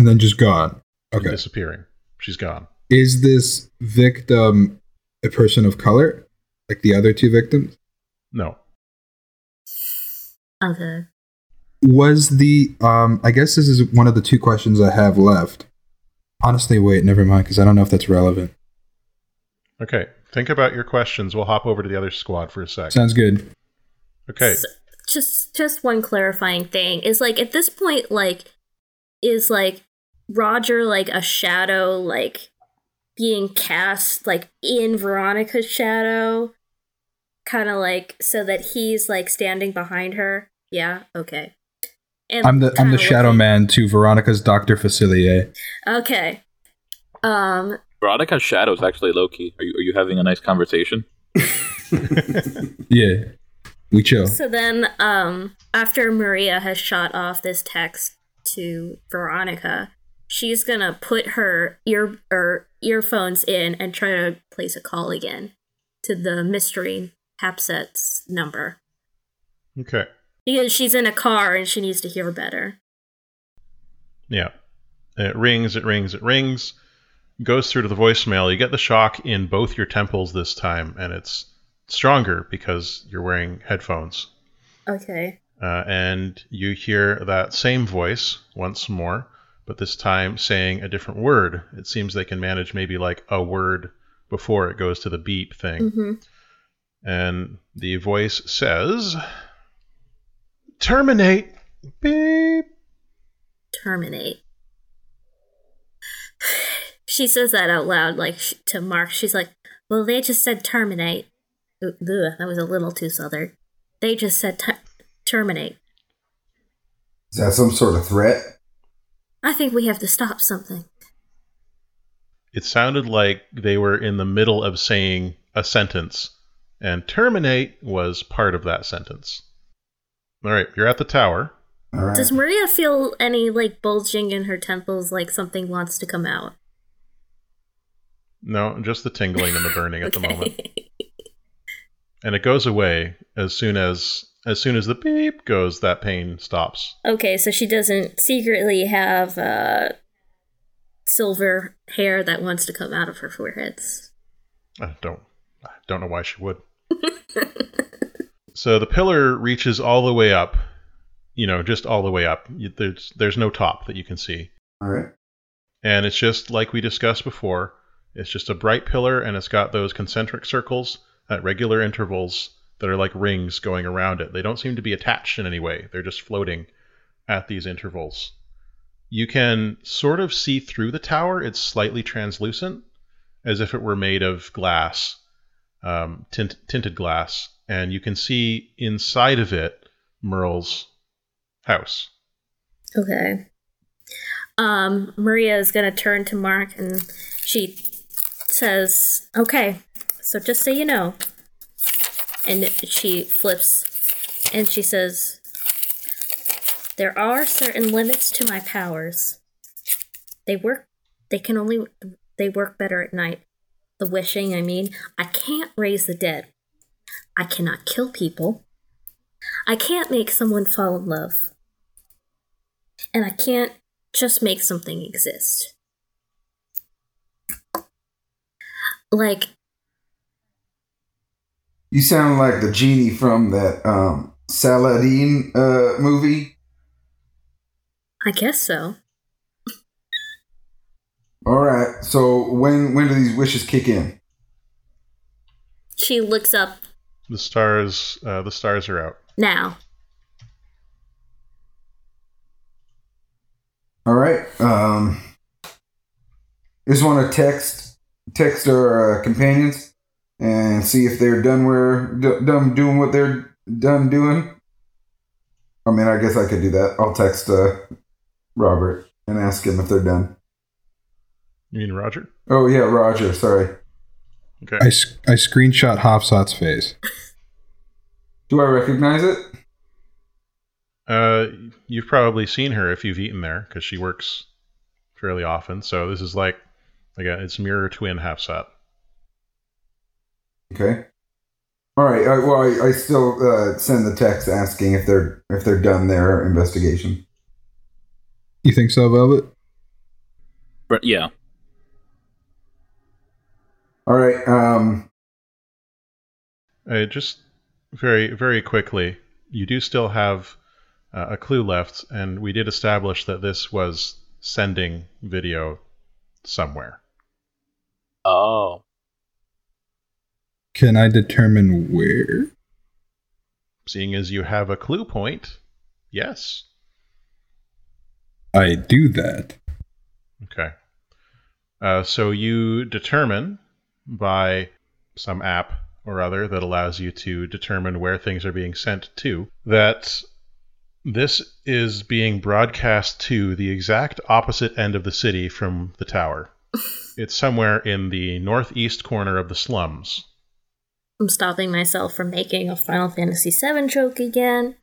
E: And then just gone.
A: and
E: Okay.
A: disappearing. She's gone.
E: Is this victim a person of color? Like the other two victims?
A: No.
D: Okay.
E: Was the um I guess this is one of the two questions I have left. Honestly, wait, never mind, because I don't know if that's relevant.
A: Okay. Think about your questions. We'll hop over to the other squad for a sec.
E: Sounds good.
A: Okay.
D: S- just just one clarifying thing is like at this point like is like Roger like a shadow like being cast like in Veronica's shadow kind of like so that he's like standing behind her. Yeah, okay. And
E: I'm the I'm
D: kinda
E: the shadow man to Veronica's Dr. Facilier.
D: Okay. Um
C: Veronica's shadow is actually Loki. Are you, are you having a nice conversation? [LAUGHS]
E: Yeah. We chill.
D: So then, um, after Maria has shot off this text to Veronica, she's gonna put her ear or earphones in and try to place a call again to the mystery Hafsat's number
A: okay.
D: because she's in a car and she needs to hear better.
A: Yeah. It rings, it rings, it rings, goes through to the voicemail. You get the shock in both your temples this time, and it's stronger because you're wearing headphones.
D: Okay.
A: Uh, and you hear that same voice once more, but this time saying a different word. It seems they can manage maybe like a word before it goes to the beep thing.
D: hmm
A: And the voice says, Terminate. Beep.
D: Terminate. [SIGHS] She says that out loud, like to Mark. She's like, "Well, they just said terminate." Ugh, that was a little too southern. They just said ter- terminate.
B: Is that some sort of threat?
D: I think we have to stop something.
A: It sounded like they were in the middle of saying a sentence, and terminate was part of that sentence. All right, you're at the tower.
B: All right.
D: Does Maria feel any like bulging in her temples, like something wants to come out?
A: No, just the tingling and the burning at the [LAUGHS] moment. And it goes away as soon as as soon as the beep goes, that pain stops.
D: okay, so she doesn't secretly have uh, silver hair that wants to come out of her foreheads.
A: I don't I don't know why she would. [LAUGHS] so the pillar reaches all the way up, you know, just all the way up. There's there's no top that you can see.
B: All right.
A: And it's just like we discussed before. It's just a bright pillar and it's got those concentric circles at regular intervals that are like rings going around it. They don't seem to be attached in any way. They're just floating at these intervals. You can sort of see through the tower. It's slightly translucent, as if it were made of glass, um, tint- tinted glass. And you can see inside of it Merle's house.
D: Okay. Um, Maria is gonna turn to Mark and she says, "Okay, so just so you know," and she flips and she says, "There are certain limits to my powers. They work. They can only. They work better at night. The wishing. I mean, I can't raise the dead. I cannot kill people. I can't make someone fall in love." and I can't just make something exist. Like,
B: You sound like the genie from that um, Aladdin uh, movie.
D: I guess so.
B: All right. So when when do these wishes kick in?
D: She looks up
A: The stars, uh, the stars are out.
D: now.
B: All right. Um, just want to text text our uh, companions and see if they're done where d- done doing what they're done doing. I mean, I guess I could do that. I'll text uh, Robert and ask him if they're done.
A: You mean Roger?
B: Oh yeah, Roger. Sorry.
A: Okay.
E: I, I screenshot Hafsat's face.
B: Do I recognize it?
A: Uh, you've probably seen her if you've eaten there because she works fairly often. So this is like, again, it's mirror twin Hafsat.
B: Okay. All right. I, well, I, I still uh, send the text asking if they're if they're done their investigation.
E: You think so, Velvet?
C: But yeah.
B: All right. Um,
A: Uh, just very, very quickly, you do still have uh, a clue left, and we did establish that this was sending video somewhere.
C: Oh.
E: Can I determine where?
A: Seeing as you have a clue point, yes.
E: I do that.
A: Okay. Uh, so you determine by some app or other that allows you to determine where things are being sent to that this is being broadcast to the exact opposite end of the city from the tower. [LAUGHS] it's somewhere in the northeast corner of the slums.
D: I'm stopping myself from making a Final Fantasy VII joke again.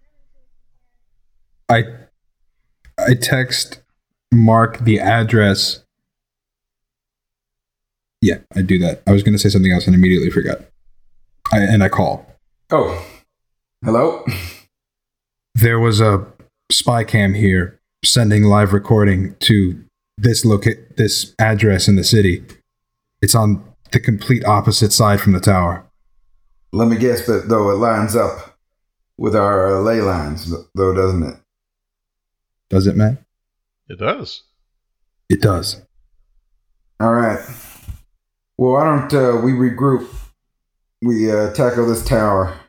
E: I I text Mark the address. Yeah, I do that. I was going to say something else and immediately forgot. I, and I call.
B: oh, hello.
E: There was a spy cam here sending live recording to this loca- this address in the city. It's on the complete opposite side from the tower.
B: Let me guess, but though it lines up with our uh, ley lines, though, doesn't it?
E: Does it, man?
A: It does.
E: It does.
B: All right. Well, why don't uh, we regroup? We uh, tackle this tower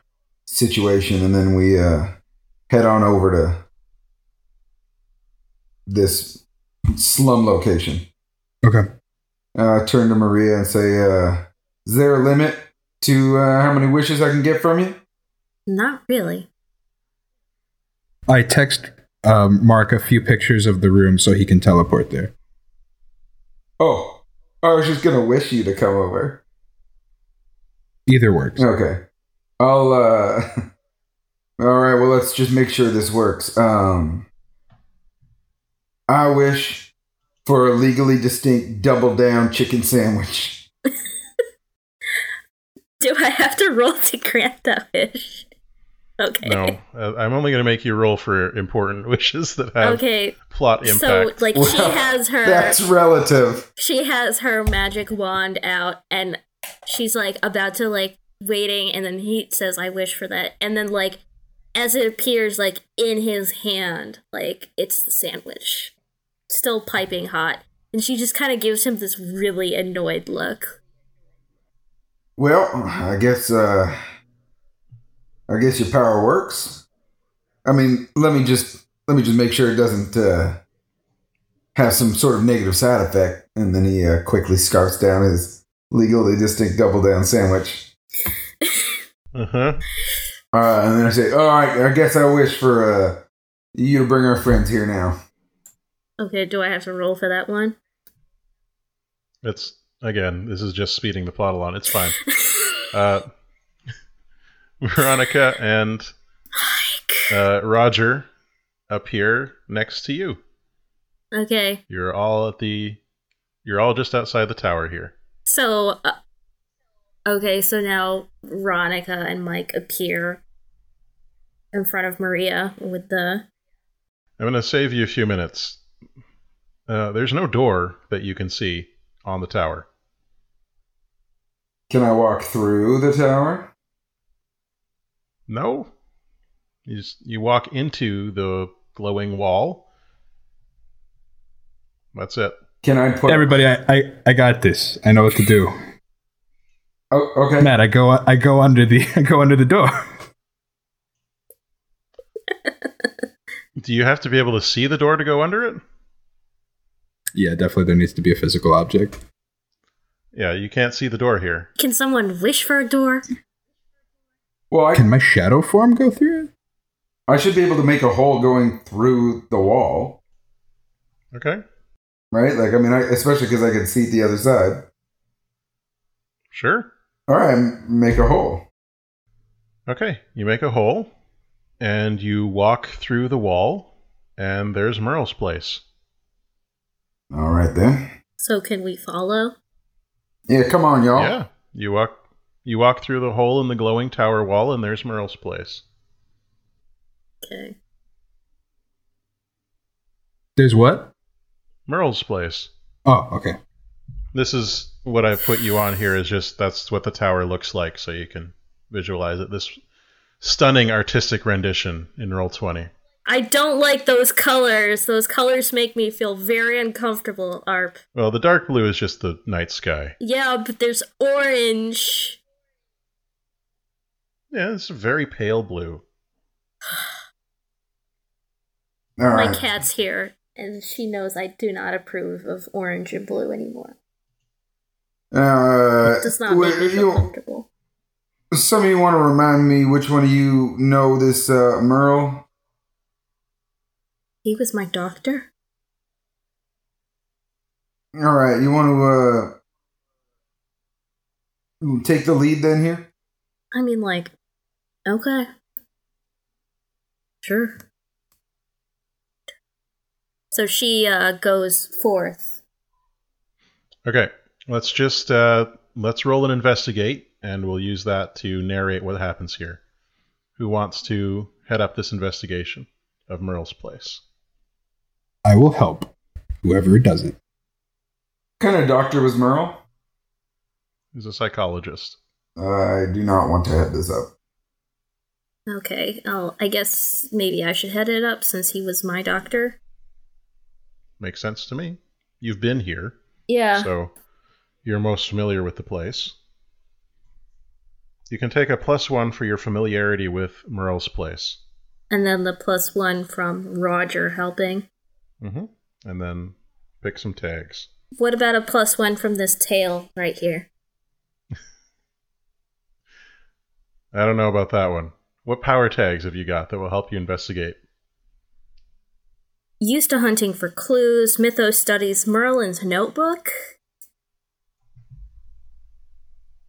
B: situation, and then we uh, head on over to this slum location.
E: Okay.
B: Uh, turn to Maria and say, uh, "Is there a limit to uh, how many wishes I can get from you?"
D: Not really.
E: I text um, Mark a few pictures of the room so he can teleport there.
B: Oh, I was just gonna wish you to come over.
E: Either works.
B: Okay. I'll uh [LAUGHS] All right, well let's just make sure this works. Um I wish for a legally distinct double down chicken sandwich. [LAUGHS]
D: Do I have to roll to grant that wish? Okay.
A: No, uh, I'm only going to make you roll for important [LAUGHS] wishes that have
D: Okay.
A: plot
D: So
A: impact.
D: like she has her [LAUGHS]
B: That's relative.
D: she has her magic wand out and she's like about to like waiting and then he says I wish for that and then like as it appears like in his hand like it's the sandwich still piping hot and she just kind of gives him this really annoyed look.
B: Well, I guess uh I guess your power works. I mean, let me just let me just make sure it doesn't uh have some sort of negative side effect and then he uh, quickly scarfs down his legally distinct double down sandwich.
A: uh-huh.
B: Uh, and then I say, "All right, I guess I wish for uh, you to bring our friends here now."
D: Okay, do I have to roll for that one?
A: It's again, this is just speeding the plot along. It's fine. Uh, [LAUGHS] Veronica and uh, Roger up here next to you.
D: Okay.
A: You're all at the. You're all just outside the tower here.
D: So, uh, okay, so now Veronica and Mike appear in front of Maria with the.
A: I'm going to save you a few minutes. Uh, there's no door that you can see on the tower.
B: Can I walk through the tower?
A: No. You just you walk into the glowing wall. That's it.
B: Can I put?
E: Everybody, I, I, I got this. I know what to do.
B: oh, okay.
E: Matt, I go I go under the [LAUGHS] I go under the door.
A: Do you have to be able to see the door to go under it?
E: yeah, definitely there needs to be a physical object.
A: Yeah, you can't see the door here.
D: Can someone wish for a door?
B: Well, I
E: Can my shadow form go through it?
B: I should be able to make a hole going through the wall,
A: Okay.
B: right? Like, I mean, I, especially because I can see the other side.
A: Sure.
B: All right, m- make a hole.
A: Okay. You make a hole and you walk through the wall and there's Merle's place.
B: All right then.
D: So, can we follow?
B: Yeah, come on, y'all.
A: Yeah. You walk you walk through the hole in the glowing tower wall and there's Merle's place.
D: Okay.
E: There's what?
A: Merle's place.
E: Oh, okay.
A: This is what I put you on here is just that's what the tower looks like so you can visualize it. This stunning artistic rendition in roll 20.
D: I don't like those colors. Those colors make me feel very uncomfortable, Arp.
A: Well, the dark blue is just the night sky.
D: Yeah, but there's orange.
A: Yeah, it's a very pale blue. [SIGHS]
B: All
D: My
B: right.
D: cat's here, and she knows I do not approve of orange and blue anymore.
B: Uh,
D: It does not
B: wait,
D: make me feel
B: you-
D: comfortable.
B: some of you want to remind me which one of you know this uh, Merle?
D: He was my doctor?
B: All right, you want to uh, take the lead then here?
D: I mean, like, okay. Sure. So she uh, goes forth.
A: Okay, let's just uh, let's roll and investigate, and we'll use that to narrate what happens here. Who wants to head up this investigation of Merle's place?
E: I will help. Whoever does it.
B: What kind of doctor was Merle?
A: He's a psychologist.
B: I do not want to head this up.
D: Okay, oh, I guess maybe I should head it up since he was my doctor.
A: Makes sense to me. You've been here,
D: Yeah.
A: so you're most familiar with the place. You can take a plus one for your familiarity with Merle's place.
D: And then the plus one from Roger helping.
A: Hmm And then pick some tags.
D: What about a plus one from this tail right here? [LAUGHS]
A: I don't know about that one. What power tags have you got that will help you investigate?
D: used to hunting for clues. Mythos studies Merlin's notebook.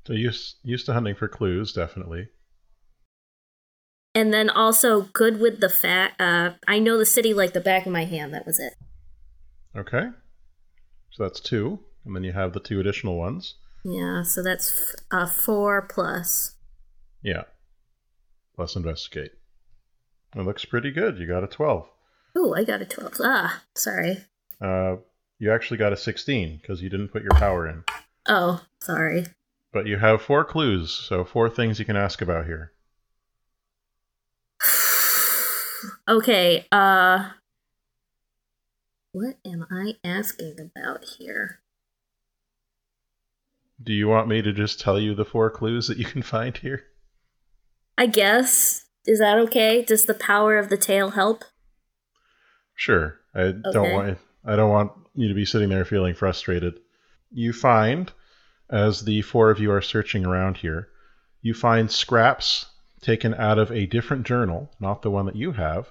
A: So used used to hunting for clues, definitely.
D: And then also good with the fact. Uh, I know the city like the back of my hand. That was it.
A: Okay. So that's two, and then you have the two additional ones.
D: Yeah, so that's f- uh, four plus.
A: Yeah. Plus investigate. It looks pretty good. You got a twelve.
D: Ooh, I got a 12. Ah, sorry.
A: Uh, you actually got a sixteen because you didn't put your power in.
D: Oh, sorry.
A: But you have four clues, so four things you can ask about here.
D: Okay, uh. What am I asking about here?
A: Do you want me to just tell you the four clues that you can find here?
D: I guess. Is that okay? Does the power of the tail help?
A: Sure. I don't want I don't want you to be sitting there feeling frustrated. You find as the four of you are searching around here, you find scraps taken out of a different journal, not the one that you have.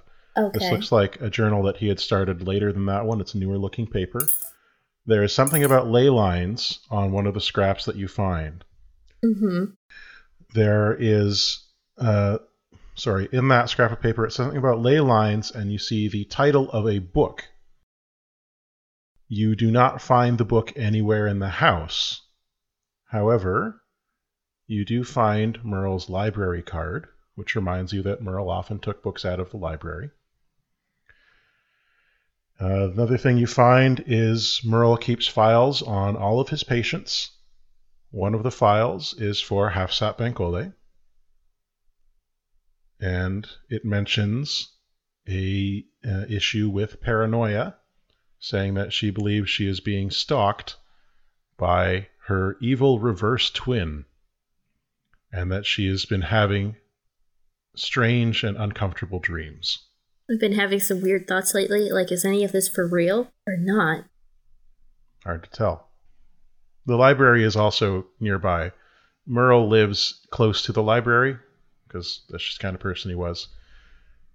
A: This looks like a journal that he had started later than that one. It's a newer looking paper. There is something about ley lines on one of the scraps that you find.
D: mm-hmm.
A: There is, uh, sorry, in that scrap of paper, it's something about ley lines, and you see the title of a book. You do not find the book anywhere in the house. However, you do find Merle's library card, which reminds you that Merle often took books out of the library. Uh, another thing you find is Merle keeps files on all of his patients. One of the files is for Hafsat Benkole, and it mentions a uh, issue with paranoia, saying that she believes she is being stalked by her evil reverse twin, and that she has been having strange and uncomfortable dreams.
D: I've been having some weird thoughts lately. Like, is any of this for real or not?
A: Hard to tell. The library is also nearby. Merle lives close to the library because that's just the kind of person he was.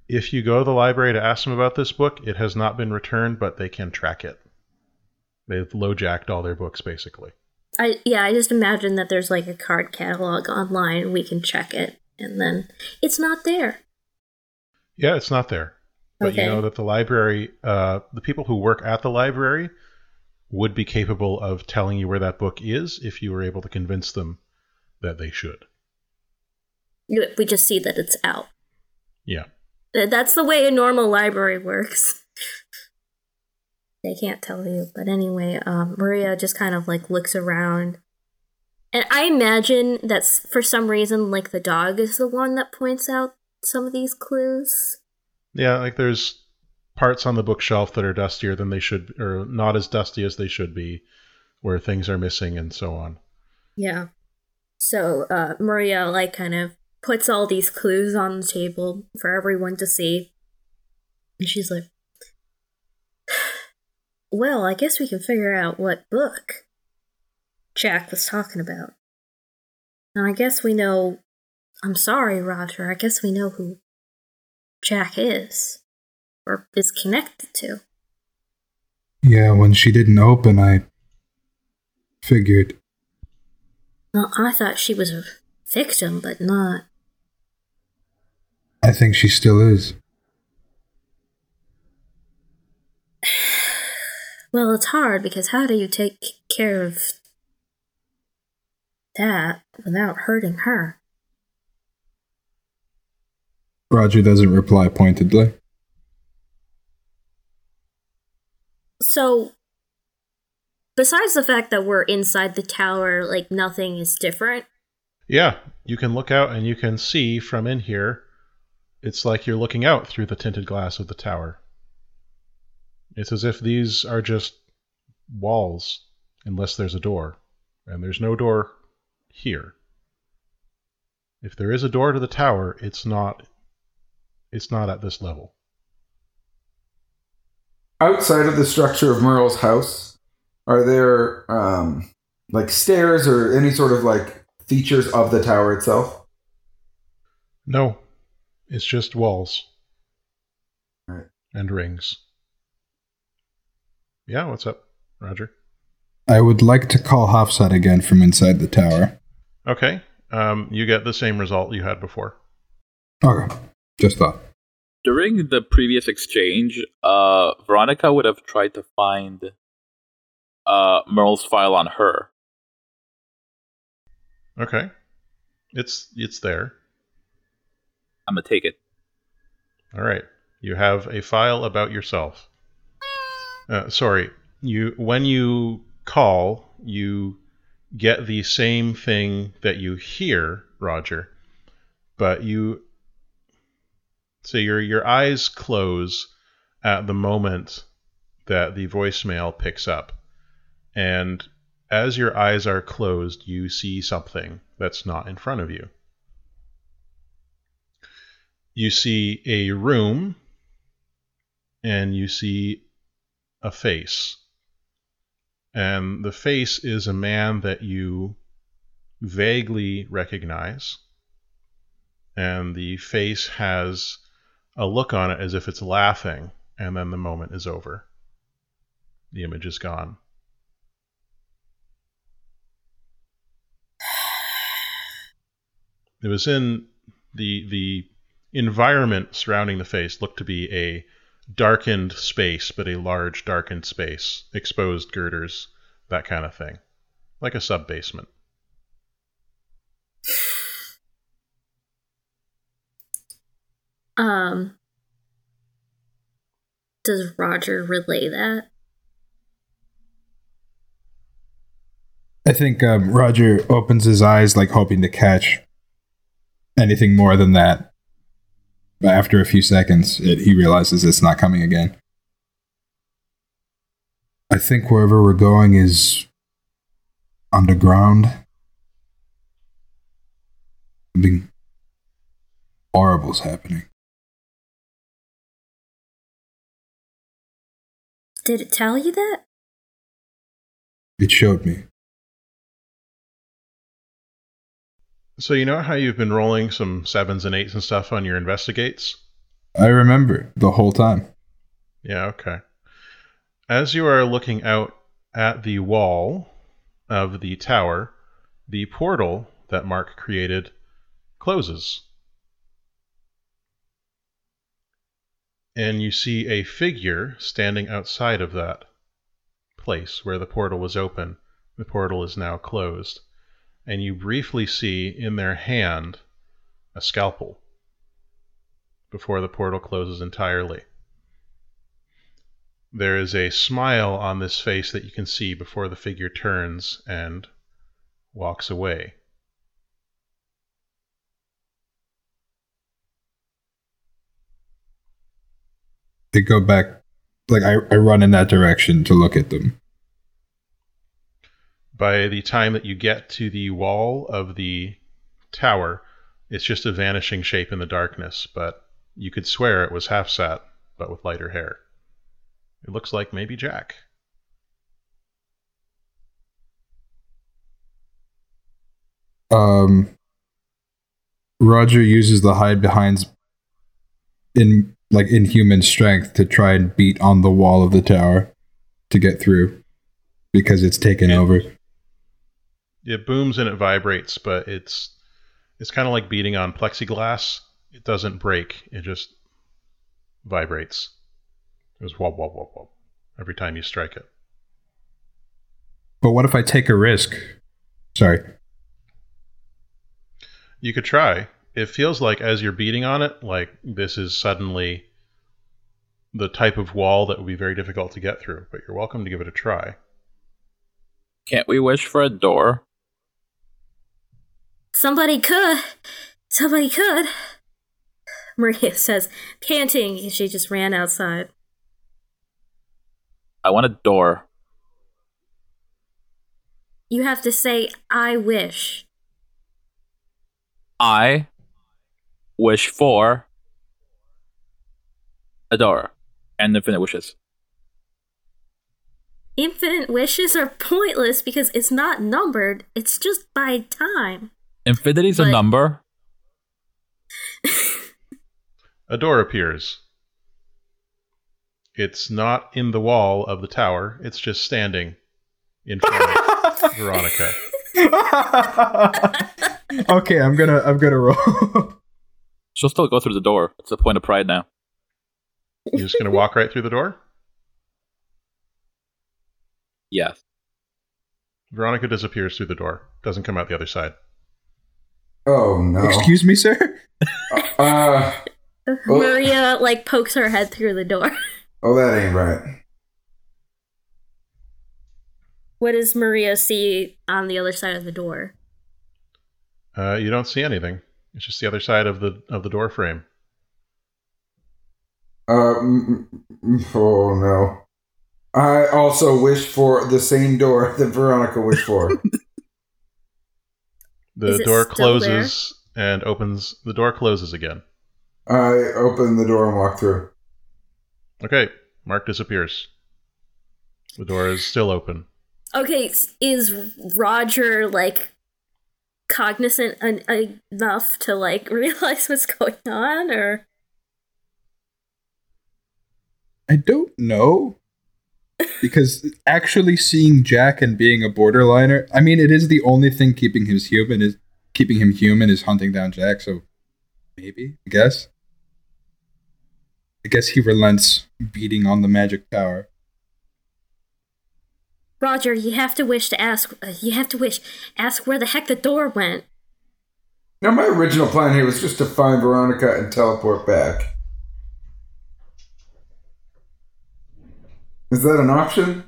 A: If you go to the library to ask them about this book, it has not been returned, but they can track it. They've low-jacked all their books, basically.
D: I yeah, I just imagine that there's like a card catalog online we can check it and then it's not there.
A: Yeah, it's not there. But
D: Okay.
A: you know that the library, uh, the people who work at the library would be capable of telling you where that book is if you were able to convince them that they should.
D: We just see that it's out.
A: Yeah.
D: That's the way a normal library works. They can't tell you, but anyway, um, Maria just kind of like looks around, and I imagine that's for some reason like the dog is the one that points out some of these clues.
A: Yeah, like there's parts on the bookshelf that are dustier than they should, or not as dusty as they should be, where things are missing and so on.
D: Yeah. So uh, Maria like kind of puts all these clues on the table for everyone to see, and she's like, "Well, I guess we can figure out what book Jack was talking about. And I guess we know. I'm sorry, Roger. I guess we know who Jack is, or is connected to.
E: Yeah, when she didn't open, I figured.
D: Well, I thought she was a victim, but not."
E: I think she still is. [SIGHS] [SIGHS] [SIGHS]
D: Well, it's hard because how do you take care of that without hurting her?
E: Roger doesn't reply pointedly.
D: So, besides the fact that we're inside the tower, like nothing is different.
A: Yeah, you can look out and you can see from in here. It's like you're looking out through the tinted glass of the tower. It's as if these are just walls, unless there's a door. And there's no door here. If there is a door to the tower, it's not it's not at this level.
B: Outside of the structure of Merle's house, are there um, like stairs or any sort of like features of the tower itself?
A: No. It's just walls.
B: Right.
A: And rings. Yeah, what's up, Roger?
E: I would like to call Hafsat again from inside the tower.
A: Okay. Um, you get the same result you had before.
E: Okay, just thought.
C: During the previous exchange, uh, Veronica would have tried to find uh, Merle's file on her.
A: Okay. It's it's there.
C: I'm gonna take it.
A: All right. You have a file about yourself. Uh, sorry. You when you call, you get the same thing that you hear, Roger, but you so your your eyes close at the moment that the voicemail picks up. And as your eyes are closed, you see something that's not in front of you. You see a room and you see a face. And the face is a man that you vaguely recognize. And the face has a look on it as if it's laughing, and then the moment is over. The image is gone. It was in the the environment surrounding the face looked to be a darkened space, but a large darkened space, exposed girders, that kind of thing, like a sub basement.
D: Um, does Roger relay that?
E: I think um, Roger opens his eyes, like hoping to catch anything more than that. But after a few seconds, it, he realizes it's not coming again. I think wherever we're going is underground. Something horrible's happening.
D: Did it tell you that?
E: It showed me.
A: So you know how you've been rolling some sevens and eights and stuff on your investigates?
E: I remember the whole time.
A: Yeah, okay. As you are looking out at the wall of the tower, the portal that Mark created closes. And you see a figure standing outside of that place where the portal was open. The portal is now closed. And you briefly see in their hand a scalpel before the portal closes entirely. There is a smile on this face that you can see before the figure turns and walks away.
E: They go back, like I, I run in that direction to look at them.
A: By the time that you get to the wall of the tower, it's just a vanishing shape in the darkness, but you could swear it was Hafsat, but with lighter hair. It looks like maybe Jack.
E: Um, Roger uses the hide behinds in like inhuman strength to try and beat on the wall of the tower to get through because it's taken
A: Yeah.
E: over.
A: It booms and it vibrates, but it's it's kind of like beating on plexiglass. It doesn't break; it just vibrates. It goes whoop whoop whoop whoop every time you strike it.
E: But what if I take a risk? Sorry.
A: You could try. It feels like as you're beating on it, like this is suddenly the type of wall that would be very difficult to get through. But you're welcome to give it a try.
C: Can't we wish for a door?
D: Somebody could. Somebody could. Maria [LAUGHS] says, panting, she just ran outside.
C: I want a door.
D: You have to say, I wish.
C: I wish for a door and infinite wishes.
D: Infinite wishes are pointless because it's not numbered, it's just by time.
C: Infinity's a number. [LAUGHS]
A: A door appears. It's not in the wall of the tower. It's just standing in front of [LAUGHS] Veronica. [LAUGHS]
E: okay, I'm gonna I'm gonna roll.
C: She'll still go through the door. It's a point of pride now.
A: You're just gonna walk right through the door.
C: Yes.
A: Veronica disappears through the door. Doesn't come out the other side.
B: Oh no.
E: Excuse me, sir.
B: Uh, [LAUGHS]
D: Maria like pokes her head through the door. [LAUGHS]
B: oh, that ain't right.
D: What does Maria see on the other side of the door?
A: Uh, you don't see anything. It's just the other side of the of the door frame.
B: Uh, oh no. I also wish for the same door [LAUGHS] that Veronica wished for.
A: The
D: Is
A: door
D: still there?
A: closes and opens. The door closes again.
B: I open the door and walk through.
A: Okay, Mark disappears. The door is still open.
D: Okay, is Roger like cognizant en- enough to like [LAUGHS] realize what's going on, or
E: I don't know. Because actually seeing Jack and being a borderliner, I mean, it is the only thing keeping him human is keeping him human is hunting down Jack. So maybe, I guess. I guess he relents beating on the magic tower.
D: Roger? You have to wish to ask. Uh, you have to wish. Ask where the heck the door went.
B: Now, my original plan here was just to find Veronica and teleport back. Is that an option?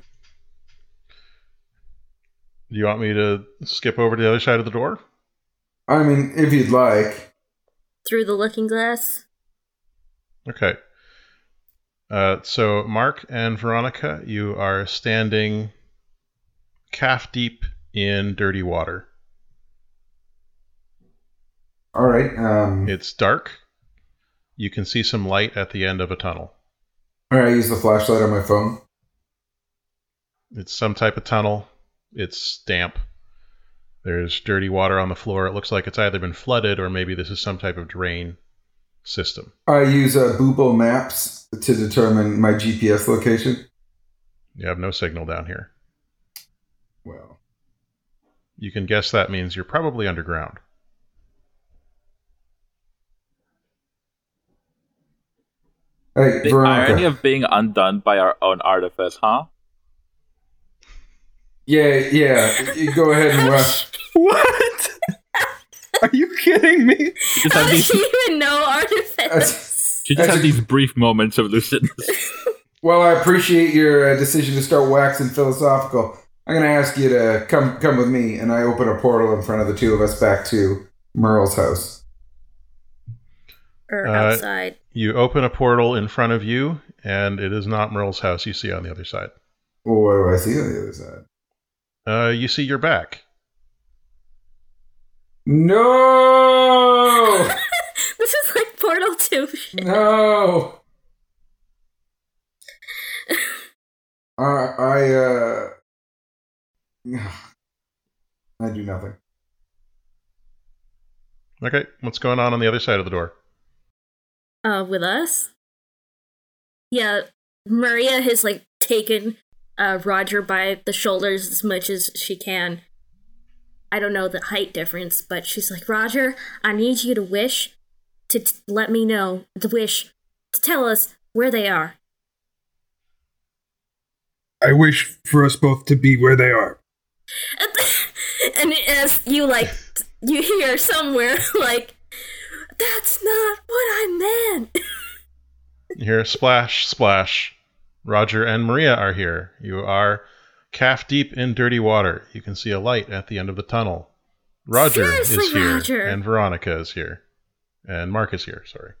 A: Do you want me to skip over to the other side of the door?
B: I mean, if you'd like.
D: Through the looking glass.
A: Okay. Uh, so, Mark and Veronica, you are standing calf deep in dirty water.
B: All right. Um,
A: It's dark. You can see some light at the end of a tunnel.
B: all right. I use the flashlight on my phone.
A: It's some type of tunnel. It's damp. There's dirty water on the floor. It looks like it's either been flooded or maybe this is some type of drain system.
B: I use uh, Google Maps to determine my GPS location.
A: You have no signal down here.
B: Well,
A: You can guess that means you're probably underground.
B: hey,
C: The
B: Veronica.
C: irony of being undone by our own artifice, huh?
B: Yeah, yeah. You go ahead and rush. [LAUGHS]
E: What? Are you kidding me?
C: She just
D: How
C: has
D: did
C: these,
D: you even know artifice?
C: she just
B: That's
C: has these brief moments of lucidness.
B: Well, I appreciate your uh, decision to start waxing philosophical. I'm going to ask you to come come with me, and I open a portal in front of the two of us back to Merle's house.
D: or
A: Uh,
D: outside?
A: You open a portal in front of you, and it is not Merle's house you see on the other side.
B: Well, what do I see on the other side?
A: Uh, you see your back.
B: No, [LAUGHS]
D: This is like Portal Two. shit.
B: no. [LAUGHS] I I uh, [SIGHS] I do nothing.
A: Okay, what's going on on the other side of the door?
D: Uh, with us. Yeah, Maria has like taken uh Roger by the shoulders as much as she can. I don't know the height difference, but she's like, Roger, I need you to wish to t- let me know the wish to tell us where they are.
E: I wish for us both to be where they are. [LAUGHS]
D: and as you like you hear somewhere [LAUGHS] like that's not what i meant [LAUGHS]
A: You hear splash, splash. Roger and Maria are here. You are calf deep in dirty water. You can see a light at the end of the tunnel. Roger
D: Seriously,
A: is here,
D: Roger.
A: and Veronica is here, and Mark is here. Sorry.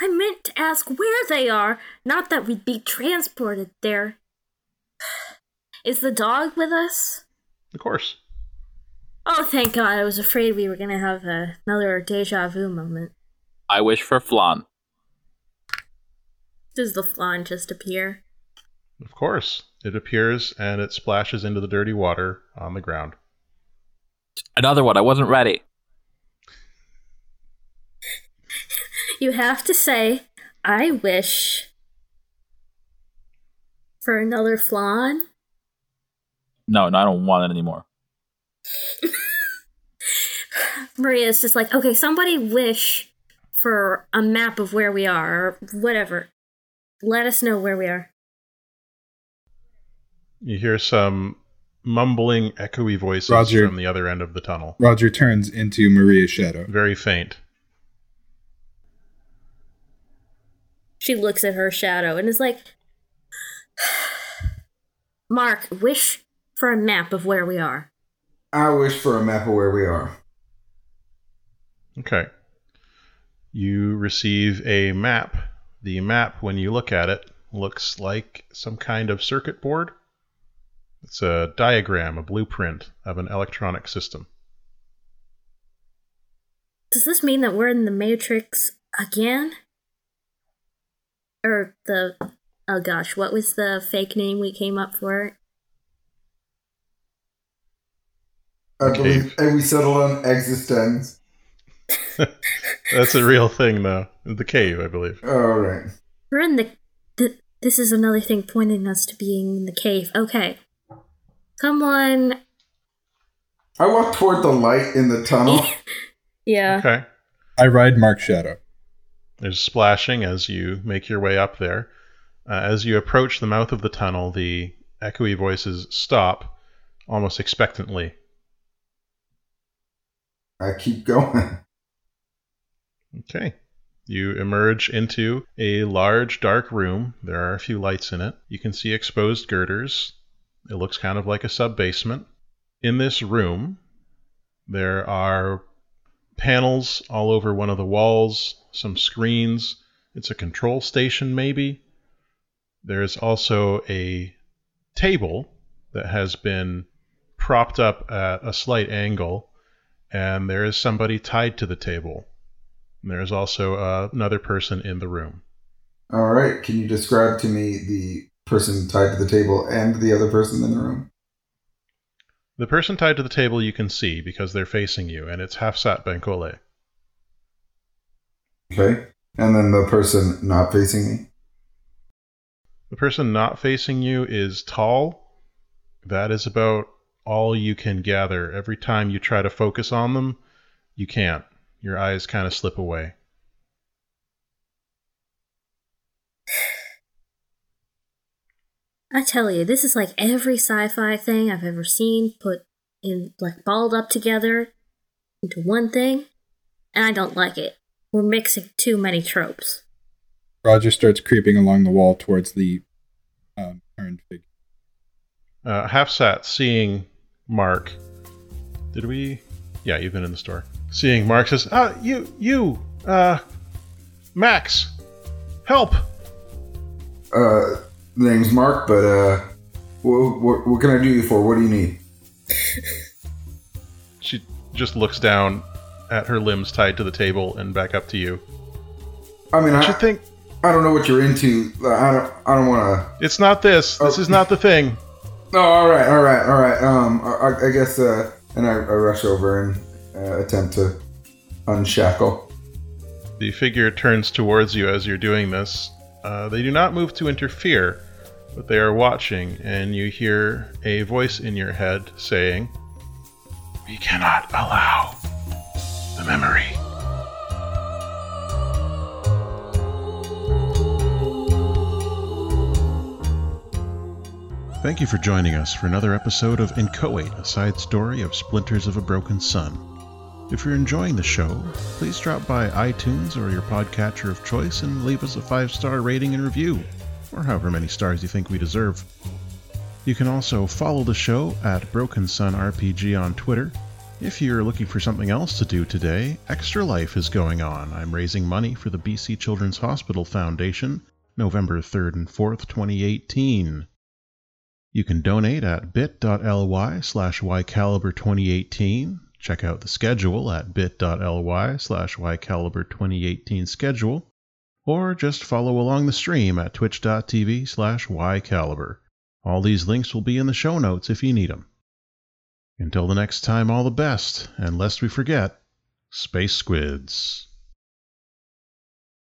D: i meant to ask where they are not that we'd be transported there is the dog with us
A: Of course.
D: oh thank god i was afraid we were gonna have another deja vu moment
C: I wish for flan.
D: Does the flan just appear
A: Of course. It appears and it splashes into the dirty water on the ground.
C: Another one. I wasn't ready.
D: you have to say i wish For another flan?
C: No, no, I don't want it anymore. [LAUGHS]
D: Maria's just like, okay, somebody wish for a map of where we are, or whatever. Let us know where we are.
A: You hear some mumbling, echoey voices
E: Roger.
A: from the other end of the tunnel.
E: Roger turns into Maria's shadow.
A: Very faint.
D: She looks at her shadow and is like, Mark, wish for a map of where we are.
B: I wish for a map of where we are.
A: Okay. You receive a map. The map, when you look at it, looks like some kind of circuit board. It's a diagram, a blueprint of an electronic system.
D: Does this mean that we're in the Matrix again? Or the. Oh gosh, what was the fake name we came up for?
B: I believe, and we settled on eXistenZ. [LAUGHS]
A: That's a real thing, though. The cave, I believe.
B: All right.
D: We're in the. the this is another thing pointing us to being in the cave. Okay. Come on.
B: I walk toward the light in the tunnel. [LAUGHS]
D: Yeah.
A: Okay.
E: I ride Mark's shadow.
A: There's splashing as you make your way up there. Uh, as you approach the mouth of the tunnel, the echoey voices stop almost expectantly.
B: I keep going.
A: Okay. You emerge into a large, dark room. There are a few lights in it. You can see exposed girders. It looks kind of like a sub basement. In this room, there are panels all over one of the walls, some screens. It's a control station, maybe. There's also a table that has been propped up at a slight angle, and there is somebody tied to the table. And There's also uh, another person in the room.
B: All right. Can you describe to me the person tied to the table and the other person in the room?
A: The person tied to the table you can see because they're facing you, and it's Hafsat Benkole.
B: Okay. And then the person not facing me.
A: The person not facing you is tall. That is about all you can gather. Every time you try to focus on them, you can't. Your eyes kind of slip away.
D: I tell you, this is like every sci fi thing I've ever seen put in, like, balled up together into one thing, and I don't like it. We're mixing too many tropes.
E: Roger starts creeping along the wall towards the um, turned figure.
A: Uh, Hafsat seeing Mark, did we? Yeah, you've been in the store. Seeing Mark says, "Ah, you, you, uh, Max, help!"
B: Uh, name's Mark, but uh, what, what, what can I do you for? What do you need? [LAUGHS]
A: She just looks down at her limbs tied to the table and back up to you.
B: I mean,
A: What you
B: I,
A: think?
B: I don't know what you're into. I don't. I don't want to.
A: It's not this. This
B: Oh.
A: is not the thing.
B: No, [LAUGHS] all right, all right, all right. Um, I, I guess. Uh, and I, I rush over and uh, attempt to unshackle.
A: The figure turns towards you as you're doing this. Uh, they do not move to interfere, but they are watching, and you hear a voice in your head saying, We cannot allow the memory. Thank you for joining us for another episode of Inchoate, a side story of Splinters of a Broken Sun. If you're enjoying the show, please drop by iTunes or your podcatcher of choice and leave us a five star rating and review, or however many stars you think we deserve. You can also follow the show at Broken Sun RPG on Twitter. If you're looking for something else to do today, Extra Life is going on. I'm raising money for the BC Children's Hospital Foundation, November 3rd and 4th, 2018. You can donate at bit.ly slash ycaliber2018. Check out the schedule at bit.ly slash ycaliber2018 schedule. Or just follow along the stream at twitch.tv slash ycaliber. All these links will be in the show notes if you need them. Until the next time, all the best, and lest we forget, Space Squids.